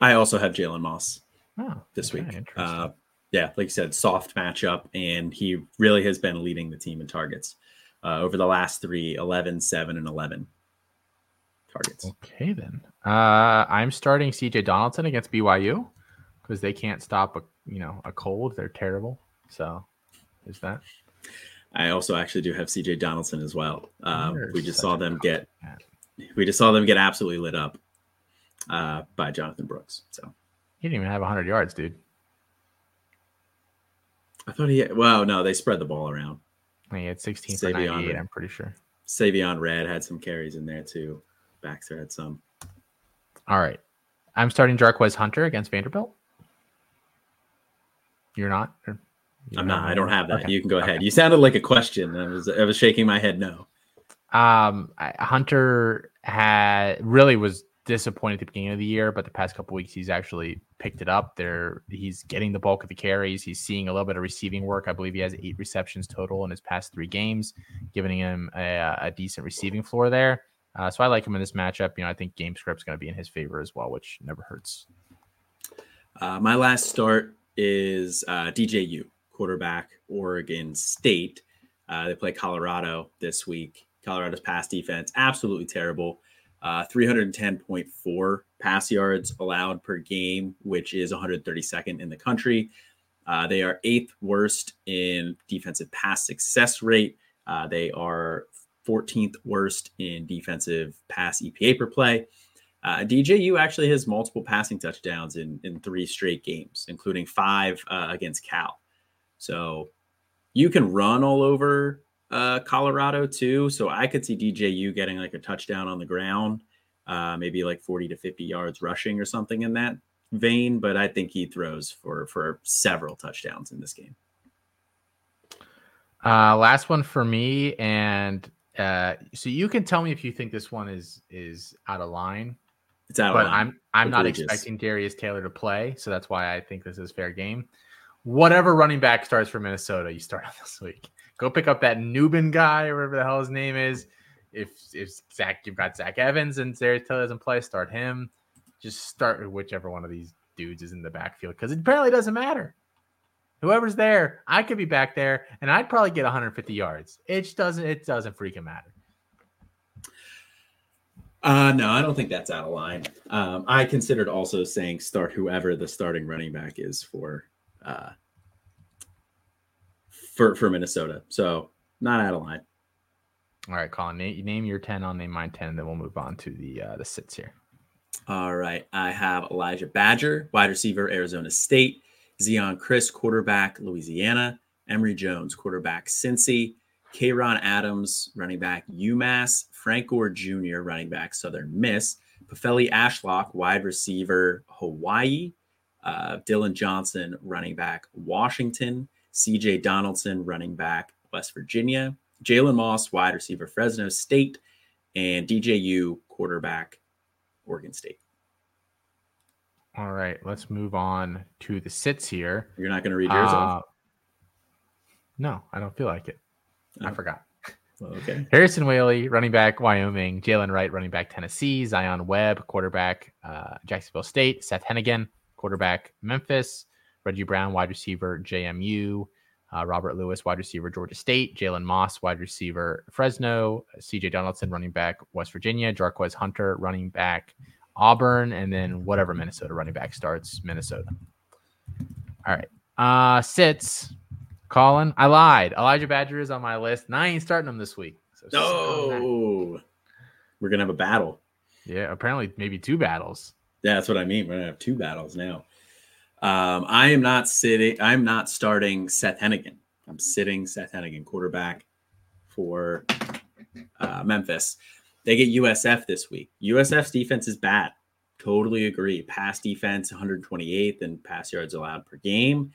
Speaker 2: I also have Jalen Moss
Speaker 1: Oh,
Speaker 2: this
Speaker 1: okay,
Speaker 2: week. Uh, yeah, like you said, soft matchup, and he really has been leading the team in targets uh, over the last three 11, 7, and 11 targets.
Speaker 1: Okay, then. Uh, I'm starting CJ Donaldson against BYU because they can't stop a you know a cold. They're terrible. So is that?
Speaker 2: I also actually do have CJ Donaldson as well. Um, we just saw them get
Speaker 1: cat.
Speaker 2: we just saw them get absolutely lit up uh, by Jonathan Brooks. So
Speaker 1: He didn't even have 100 yards, dude.
Speaker 2: I thought he well, no, they spread the ball around.
Speaker 1: He had 16 for
Speaker 2: Savion
Speaker 1: 98.
Speaker 2: Red.
Speaker 1: I'm pretty sure.
Speaker 2: Savion Red had some carries in there too. Baxter had some.
Speaker 1: All right, I'm starting Jarquez Hunter against Vanderbilt. You're not. You
Speaker 2: I'm
Speaker 1: don't
Speaker 2: not. I don't have that.
Speaker 1: Okay.
Speaker 2: You can go
Speaker 1: Okay.
Speaker 2: ahead. You sounded like a question. I was I was shaking my head no.
Speaker 1: Um, Hunter had really was disappointed at the beginning of the year, but the past couple weeks he's actually picked it up. There, he's getting the bulk of the carries. He's seeing a little bit of receiving work. I believe he has eight receptions total in his past three games, giving him a, a decent receiving floor there. Uh, so I like him in this matchup. You know, I think game script's going to be in his favor as well, which never hurts.
Speaker 2: Uh, my last start is uh, DJU, quarterback, Oregon State. Uh, they play Colorado this week. Colorado's pass defense, absolutely terrible. Uh, 310.4 pass yards allowed per game, which is 132nd in the country. Uh, they are eighth worst in defensive pass success rate. Uh, they are 14th worst in defensive pass EPA per play. Uh, DJU actually has multiple passing touchdowns in, in three straight games, including five uh, against Cal. So you can run all over uh, Colorado too. So I could see DJU getting like a touchdown on the ground, uh, maybe like 40 to 50 yards rushing or something in that vein. But I think he throws for for several touchdowns in this game.
Speaker 1: Uh, last one for me, and uh, so you can tell me if you think this one is is out of line.
Speaker 2: It's out
Speaker 1: but
Speaker 2: of line.
Speaker 1: I'm I'm not expecting Darius Taylor to play, so that's why I think this is fair game. Whatever running back starts for Minnesota, you start (laughs) on this week. Go pick up that Nubin guy or whatever the hell his name is. If if Zach, you've got Zach Evans and Taylor doesn't play, start him. Just start with whichever one of these dudes is in the backfield because it apparently doesn't matter. Whoever's there, I could be back there and I'd probably get 150 yards. It doesn't. It doesn't freaking matter.
Speaker 2: Uh, no, I don't think that's out of line. Um, I considered also saying start whoever the starting running back is for uh, for for Minnesota. So not out of line.
Speaker 1: All right, Colin, name, name your 10. I'll name mine 10, and then we'll move on to the uh, the sits here.
Speaker 2: All right, I have Elijah Badger, wide receiver, Arizona State. Zeon Chriss, quarterback, Louisiana. Emory Jones, quarterback, Cincy. Kay'Ron Adams, running back, UMass. Frank Gore Jr., running back, Southern Miss. Pofele Ashlock, wide receiver, Hawaii. Uh, Dillon Johnson, running back, Washington. CJ Donaldson, running back, West Virginia. Jalen Moss, wide receiver, Fresno State. And DJU, quarterback, Oregon State.
Speaker 1: All right, let's move on to the sits here.
Speaker 2: You're not going to read yours off?
Speaker 1: Uh, no, I don't feel like it. I
Speaker 2: Oh.
Speaker 1: forgot.
Speaker 2: Well, okay. (laughs)
Speaker 1: Harrison Waylee, running back, Wyoming. Jaylen Wright, running back, Tennessee. Zion Webb, quarterback, uh, Jacksonville State. Seth Henigan, quarterback, Memphis. Reggie Brown, wide receiver, JMU. Uh, Robert Lewis, wide receiver, Georgia State. Jalen Moss, wide receiver, Fresno. CJ Donaldson, running back, West Virginia. Jarquez Hunter, running back, Auburn. And then whatever Minnesota running back starts, Minnesota. All right. Uh, sits. Colin, I lied. Elijah Badger is on my list, and I ain't starting him this week. So suck on that.
Speaker 2: No, we're gonna have a battle.
Speaker 1: Yeah, apparently maybe two battles.
Speaker 2: Yeah, that's what I mean. We're gonna have two battles now. Um, I am not sitting. I'm not starting Seth Henigan. I'm sitting Seth Henigan, quarterback for uh, Memphis. They get USF this week. USF's defense is bad. Totally agree. Pass defense 128th and pass yards allowed per game.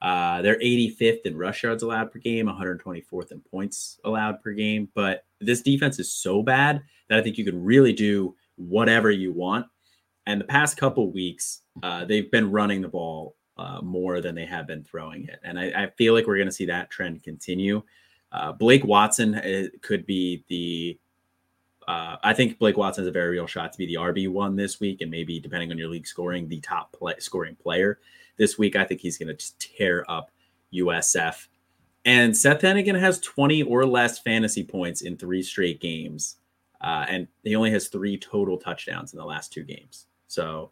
Speaker 2: Uh, they're 85th in rush yards allowed per game, 124th in points allowed per game. But this defense is so bad that I think you can really do whatever you want. And the past couple weeks, uh, they've been running the ball uh, more than they have been throwing it. And I, I feel like we're going to see that trend continue. Uh, Blake Watson uh, could be the. Uh, I think Blake Watson has a very real shot to be the RB one this week, and maybe depending on your league scoring, the top play, scoring player this week. I think he's going to just tear up USF. And Seth Henigan has 20 or less fantasy points in three straight games. Uh, and he only has three total touchdowns in the last two games. So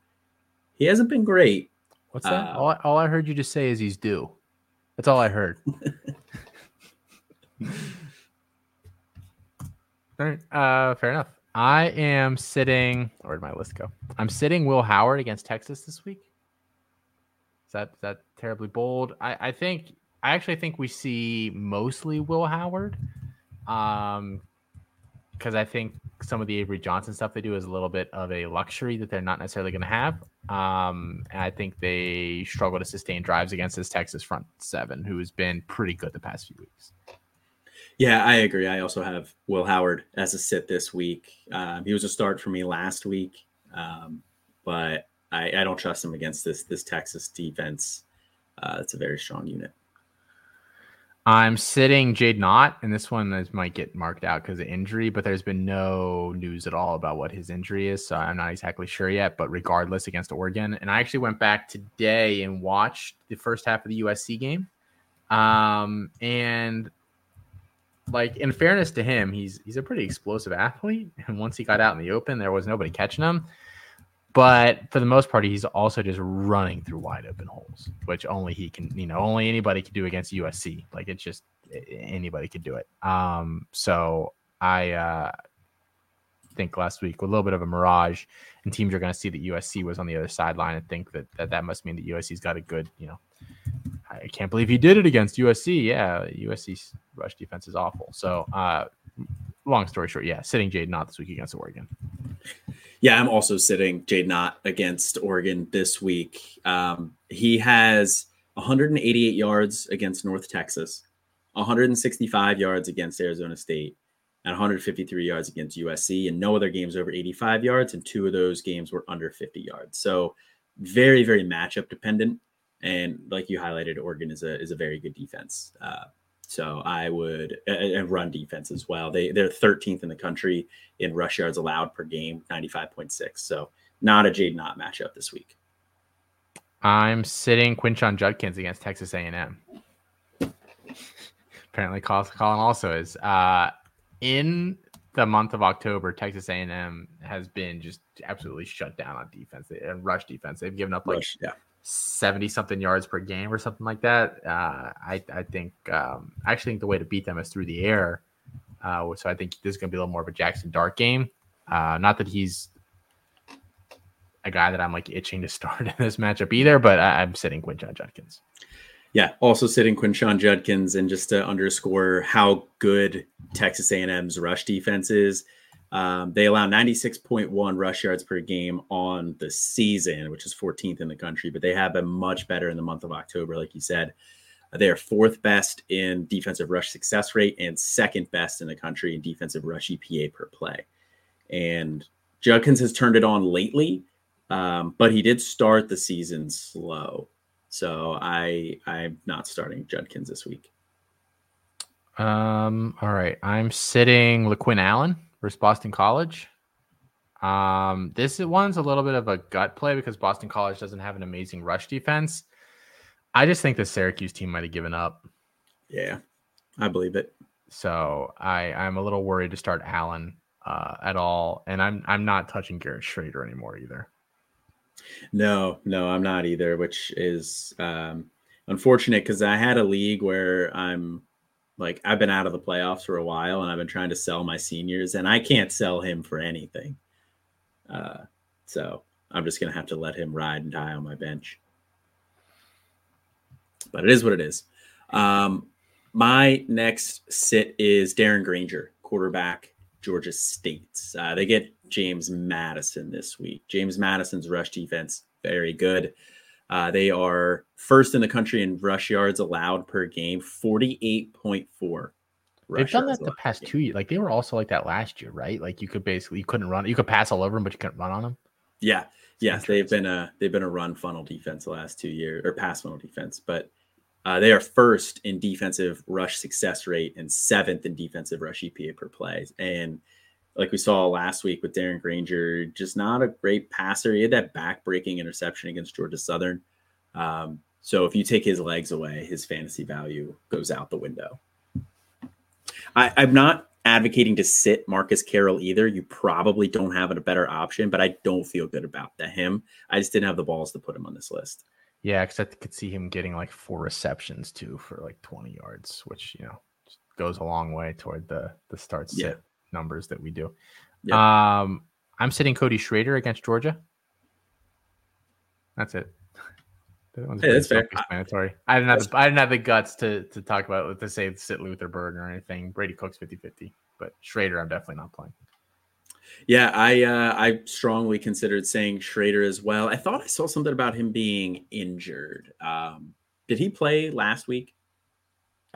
Speaker 2: he hasn't been great.
Speaker 1: What's that? Uh, all, all I heard you just say is he's due. That's all I heard. (laughs) all right. Uh, fair enough. I am sitting. Where did my list go? I'm sitting Will Howard against Texas this week. Is that is that terribly bold? I, I think I actually think we see mostly Will Howard. Um, because I think some of the Avery Johnson stuff they do is a little bit of a luxury that they're not necessarily going to have. Um, and I think they struggle to sustain drives against this Texas front seven, who has been pretty good the past few weeks.
Speaker 2: Yeah, I agree. I also have Will Howard as a sit this week. Um, he was a start for me last week, um, but I, I, don't trust him against this this Texas defense. Uh, it's a very strong unit.
Speaker 1: I'm sitting Jaydn Ott, and this one is, might get marked out because of injury, but there's been no news at all about what his injury is, so I'm not exactly sure yet. But regardless, against Oregon, and I actually went back today and watched the first half of the USC game, um, and like in fairness to him, he's he's a pretty explosive athlete, and once he got out in the open, there was nobody catching him. But for the most part, he's also just running through wide open holes, which only he can, you know, only anybody can do against USC. Like it's just anybody could do it. Um, so I uh, think last week a little bit of a mirage, and teams are going to see that USC was on the other sideline and think that, that that must mean that USC's got a good, you know, I can't believe he did it against USC. Yeah, USC's rush defense is awful. So, uh, long story short, yeah, sitting Jaydn Ott this week against Oregon.
Speaker 2: Yeah, I'm also sitting Jaydn Ott against Oregon this week. Um, he has 188 yards against North Texas, 165 yards against Arizona State, and 153 yards against USC. And no other games over 85 yards, and two of those games were under 50 yards. So very, very matchup dependent. And like you highlighted, Oregon is a is a very good defense. Uh, so I would and run defense as well. They they're 13th in the country in rush yards allowed per game, 95.6. So not a Jaydn Ott matchup this week.
Speaker 1: I'm sitting Quinshon Judkins against Texas A&M. Apparently, Colin also is. Uh, in the month of October, Texas A&M has been just absolutely shut down on defense and rush defense. They've given up like rush, yeah. 70 something yards per game or something like that. Uh, I, I think, um, I actually think the way to beat them is through the air. Uh, so I think this is going to be a little more of a Jackson Dart game. Uh, not that he's a guy that I'm like itching to start (laughs) in this matchup either, but I, am sitting Quinshon Judkins.
Speaker 2: Yeah, also sitting Quinshon Judkins, and just to underscore how good Texas A&M's rush defense is, um, they allow 96.1 rush yards per game on the season, which is 14th in the country, but they have been much better in the month of October, like you said. They are fourth best in defensive rush success rate and second best in the country in defensive rush EPA per play. And Judkins has turned it on lately, um, but he did start the season slow. So I I'm not starting Judkins this week.
Speaker 1: Um. All right. I'm sitting LeQuint Allen versus Boston College. Um, this one's a little bit of a gut play because Boston College doesn't have an amazing rush defense. I just think the Syracuse team might have given up.
Speaker 2: Yeah, I believe it.
Speaker 1: So I I'm a little worried to start Allen uh, at all, and I'm I'm not touching Garrett Shrader anymore either.
Speaker 2: No, no, I'm not either, which is um, unfortunate because I had a league where I'm like I've been out of the playoffs for a while, and I've been trying to sell my seniors, and I can't sell him for anything. Uh, so I'm just gonna have to let him ride and die on my bench. But it is what it is. Um, my next sit is Darren Grainger, quarterback, Georgia State. Uh, they get James Madison this week. James Madison's rush defense very good. Uh, they are first in the country in rush yards allowed per game, 48.4.
Speaker 1: They've done that the past two years. Like they were also like that last year, right? Like you could basically you couldn't run, you could pass all over them, but you couldn't run on them.
Speaker 2: Yeah, Yes, they've been a they've been a run funnel defense the last two years or pass funnel defense, but uh, they are first in defensive rush success rate and seventh in defensive rush EPA per play. And like we saw last week with Darren Grainger, just not a great passer. He had that back breaking interception against Georgia Southern. Um, so if you take his legs away, his fantasy value goes out the window. I, I'm not advocating to sit Marcus Carroll either. You probably don't have a better option, but I don't feel good about the him. I just didn't have the balls to put him on this list.
Speaker 1: Yeah, because I could see him getting like four receptions too for like 20 yards, which you know goes a long way toward the the start sit yeah. Numbers that we do. Yeah. Um, I'm sitting Cody Schrader against Georgia. That's it. (laughs)
Speaker 2: That one's hey, that's fair.
Speaker 1: Explanatory. I didn't have the, I didn't have the guts to to talk about to say sit Luther Burden or anything. Brady Cook's 50-50, but Schrader I'm definitely not playing.
Speaker 2: Yeah, I uh, I strongly considered saying Schrader as well. I thought I saw something about him being injured. Um, did he play last week?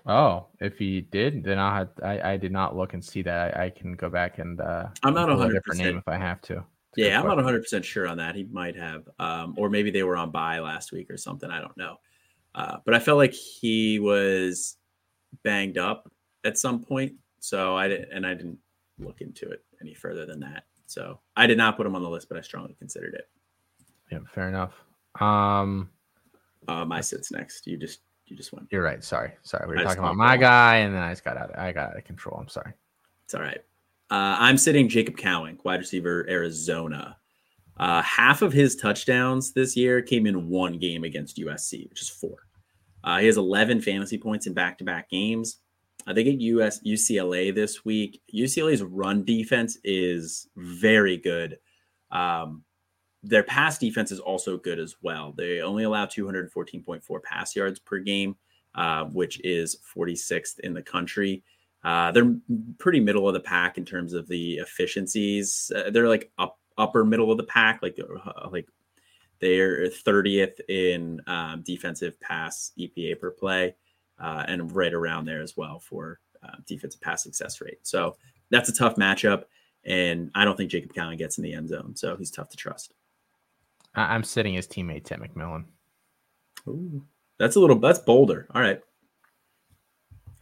Speaker 1: Oh, if he did, then I'll have, I I did not look and see that. I, I can go back and uh,
Speaker 2: I'm not a different
Speaker 1: name if I have to.
Speaker 2: Yeah, I'm not 100 percent sure on that. He might have, um, or maybe they were on bye last week or something. I don't know, uh, but I felt like he was banged up at some point. So I didn't, and I didn't look into it any further than that. So I did not put him on the list, but I strongly considered it.
Speaker 1: Yeah, fair enough. Um,
Speaker 2: uh, my sits next. You just you just went.
Speaker 1: You're right. Sorry, sorry. We were I talking about my guy, and then I just got out. Of, I got out of control. I'm sorry.
Speaker 2: It's all right. Uh, I'm sitting Jacob Cowing, wide receiver, Arizona. Uh, half of his touchdowns this year came in one game against USC, which is four. Uh, he has 11 fantasy points in back-to-back games. I think at US UCLA this week, UCLA's run defense is very good. Um, their pass defense is also good as well. They only allow 214.4 pass yards per game, uh, which is 46th in the country. Uh, they're pretty middle of the pack in terms of the efficiencies. Uh, they're like up upper middle of the pack, like uh, like they're 30th in um, defensive pass EPA per play, uh, and right around there as well for uh, defensive pass success rate. So that's a tough matchup, and I don't think Jacob Cowing gets in the end zone, so he's tough to trust.
Speaker 1: I'm sitting his teammate Tet McMillan.
Speaker 2: Ooh, that's a little that's bolder. All right.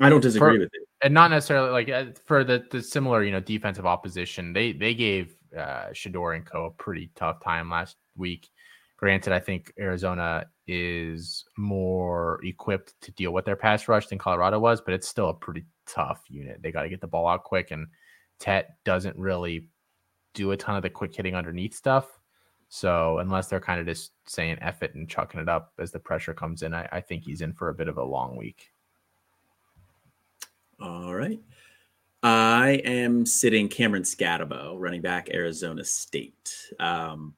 Speaker 2: I don't disagree
Speaker 1: for,
Speaker 2: with it.
Speaker 1: And not necessarily like uh, for the, the similar, you know, defensive opposition. They they gave uh, Shedeur and Co a pretty tough time last week. Granted, I think Arizona is more equipped to deal with their pass rush than Colorado was, but it's still a pretty tough unit. They got to get the ball out quick, and Tet doesn't really do a ton of the quick hitting underneath stuff. So unless they're kind of just saying F it and chucking it up as the pressure comes in, I, I think he's in for a bit of a long week.
Speaker 2: All right. I am sitting Cameron Skattebo, running back Arizona State. Um,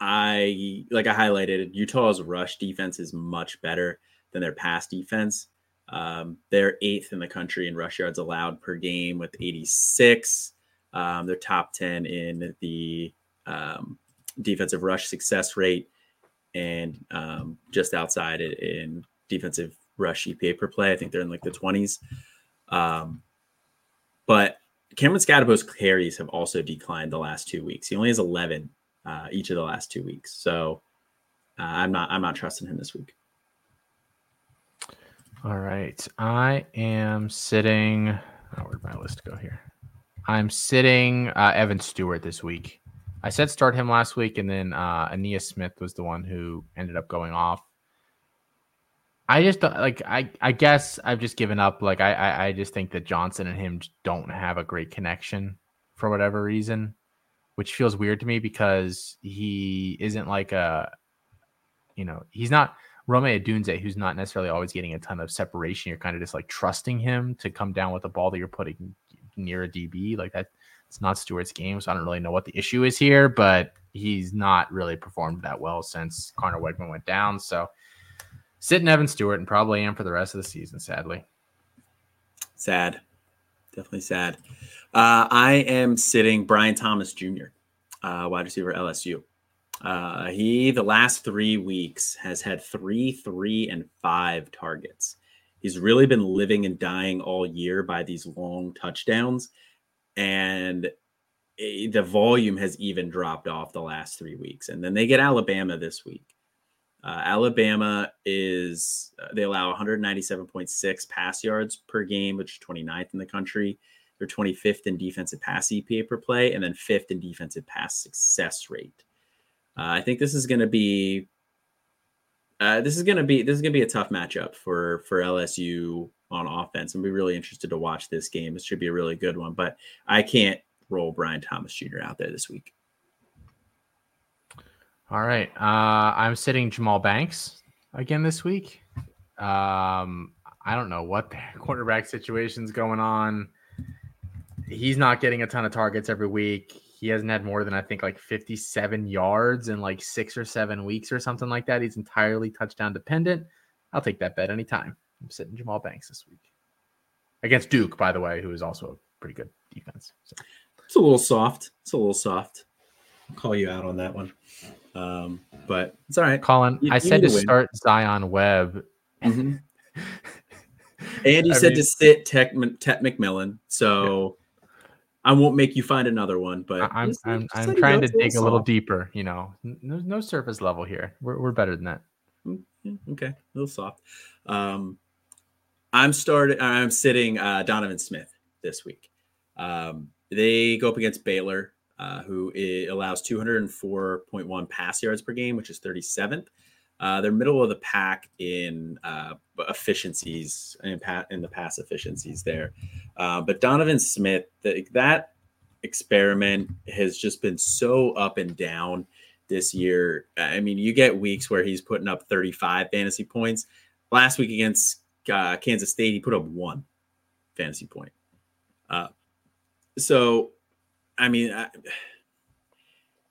Speaker 2: I like I highlighted Utah's rush defense is much better than their pass defense. Um, they're eighth in the country in rush yards allowed per game with 86. Um, they're top 10 in the um, defensive rush success rate and um, just outside in defensive rush EPA per play. I think they're in like the 20s. Um, but Cameron Skattebo's carries have also declined the last two weeks. He only has 11 uh, each of the last two weeks. So uh, I'm not I'm not trusting him this week.
Speaker 1: All right, I am sitting. Oh, where'd my list go here? I'm sitting uh, Evan Stewart this week. I said start him last week, and then uh, Ainias Smith was the one who ended up going off. I just like I I guess I've just given up. Like I, I I just think that Johnson and him don't have a great connection for whatever reason, which feels weird to me because he isn't like a, you know, he's not Rome Odunze, who's not necessarily always getting a ton of separation. You're kind of just like trusting him to come down with the ball that you're putting near a DB like that. It's not Stewart's game, so I don't really know what the issue is here, but he's not really performed that well since Conner Weigman went down. So sitting Evan Stewart and probably am for the rest of the season, sadly.
Speaker 2: Sad. Definitely sad. Uh, I am sitting Brian Thomas Jr., uh, wide receiver LSU. Uh, he, the last three weeks, has had three, three, and five targets. He's really been living and dying all year by these long touchdowns. And the volume has even dropped off the last three weeks. And then they get Alabama this week. Uh, Alabama is, uh, they allow 197.6 pass yards per game, which is 29th in the country. They're 25th in defensive pass EPA per play, and then fifth in defensive pass success rate. Uh, I think this is going to be uh, this is gonna be this is gonna be a tough matchup for for LSU on offense. I'm be really interested to watch this game. It should be a really good one, but I can't roll Brian Thomas Jr. out there this week.
Speaker 1: All right, uh, I'm sitting Jahmal Banks again this week. Um, I don't know what the (laughs) quarterback situation's going on. He's not getting a ton of targets every week he hasn't had more than I think like 57 yards in like six or seven weeks or something like that. He's entirely touchdown dependent. I'll take that bet anytime. I'm sitting Jahmal Banks this week against Duke, by the way, who is also a pretty good defense. So.
Speaker 2: It's a little soft. It's a little soft. I'll call you out on that one. Um, but it's all right.
Speaker 1: Colin, you, I said to win. start Zion Webb.
Speaker 2: Mm-hmm. (laughs) and you I said mean, to sit Tet, Tet McMillan. So I won't make you find another one, but
Speaker 1: I'm just, I'm, just I'm trying to dig a little deeper. You know, there's no surface level here. We're we're better than that.
Speaker 2: Mm, okay, a little soft. Um, I'm starting. I'm sitting uh, Donovan Smith this week. Um, they go up against Baylor, uh, who allows 204.1 pass yards per game, which is 37th. Uh, they're middle of the pack in uh, efficiencies in, pa- in the pass efficiencies there. Uh, but Donovan Smith, the, that experiment has just been so up and down this year. I mean, you get weeks where he's putting up 35 fantasy points. Last week against uh, Kansas State, he put up one fantasy point. Uh, so, I mean, I,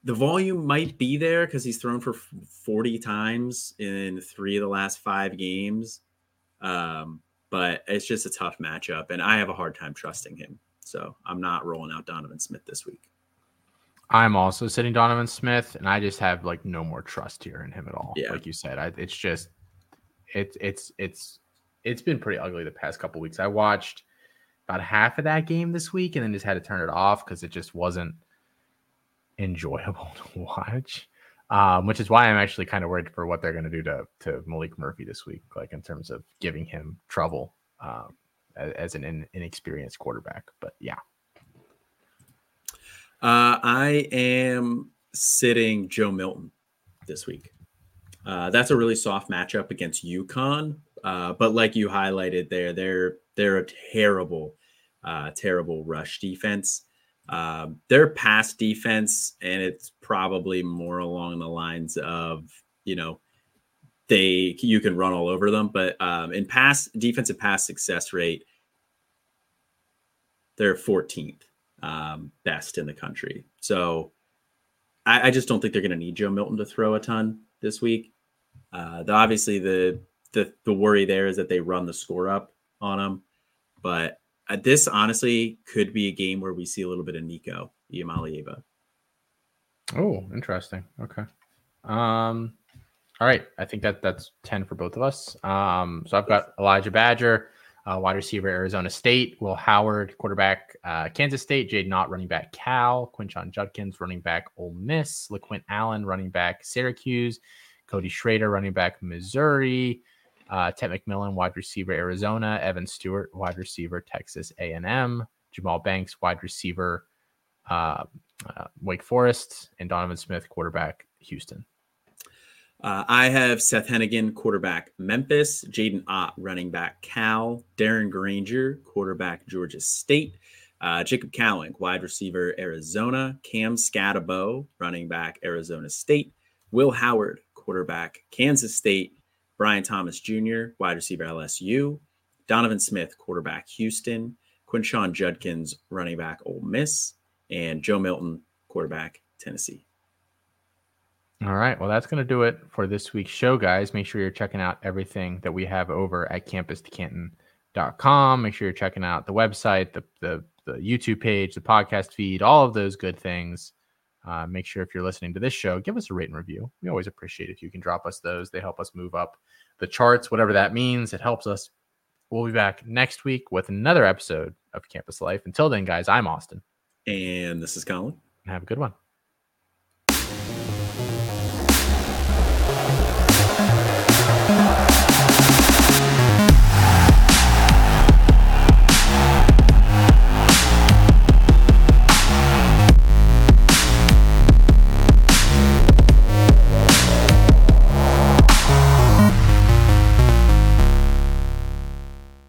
Speaker 2: the volume might be there because he's thrown for 40 times in three of the last five games. Um, but it's just a tough matchup, and I have a hard time trusting him. So I'm not rolling out Donovan Smith this week.
Speaker 1: I'm also sitting Donovan Smith, and I just have like no more trust here in him at all. Yeah. Like you said, I, it's just it's it's it's it's been pretty ugly the past couple weeks. I watched about half of that game this week, and then just had to turn it off because it just wasn't enjoyable (laughs) to watch. Um, which is why I'm actually kind of worried for what they're going to do to to Maalik Murphy this week, like in terms of giving him trouble um, as, as, an in, inexperienced quarterback. But yeah,
Speaker 2: uh, I am sitting Joe Milton this week. Uh, that's a really soft matchup against UConn, uh, but like you highlighted there, they're they're a terrible, uh, terrible rush defense. Um, their pass defense, and it's probably more along the lines of, you know, they you can run all over them, but um, in pass defensive pass success rate, they're 14th um, best in the country. So I, I just don't think they're going to need Joe Milton to throw a ton this week. Uh, the, obviously, the, the the worry there is that they run the score up on them, but uh, this honestly could be a game where we see a little bit of Nico Iamaleava.
Speaker 1: Oh, interesting. Okay. Um, all right. I think that that's 10 for both of us. Um, so I've got Elijah Badger, uh, wide receiver, Arizona State, Will Howard, quarterback, uh, Kansas State, Jaydn Ott, running back, Cal, Quinshon Judkins, running back, Ole Miss, LeQuint Allen, running back, Syracuse, Cody Schrader, running back, Missouri, uh, Tet McMillan, wide receiver, Arizona. Evan Stewart, wide receiver, Texas A&M. Jahmal Banks, wide receiver, uh, uh, Wake Forest, and Donovan Smith, quarterback, Houston.
Speaker 2: Uh, I have Seth Henigan, quarterback, Memphis. Jaydn Ott, running back, Cal. Darren Grainger, quarterback, Georgia State. Uh, Jacob Cowing, wide receiver, Arizona. Cam Skattebo, running back, Arizona State. Will Howard, quarterback, Kansas State. Brian Thomas Jr., wide receiver LSU, Donovan Smith, quarterback Houston, Quinshon Judkins, running back Ole Miss, and Joe Milton, quarterback Tennessee.
Speaker 1: All right. Well, that's going to do it for this week's show, guys. Make sure you're checking out everything that we have over at campus2canton.com. Make sure you're checking out the website, the, the, the YouTube page, the podcast feed, all of those good things. Uh, make sure if you're listening to this show, give us a rate and review. We always appreciate if you can drop us those. They help us move up the charts, whatever that means. It helps us. We'll be back next week with another episode of Campus Life. Until then, guys, I'm Austin.
Speaker 2: And this is Colin.
Speaker 1: Have a good one.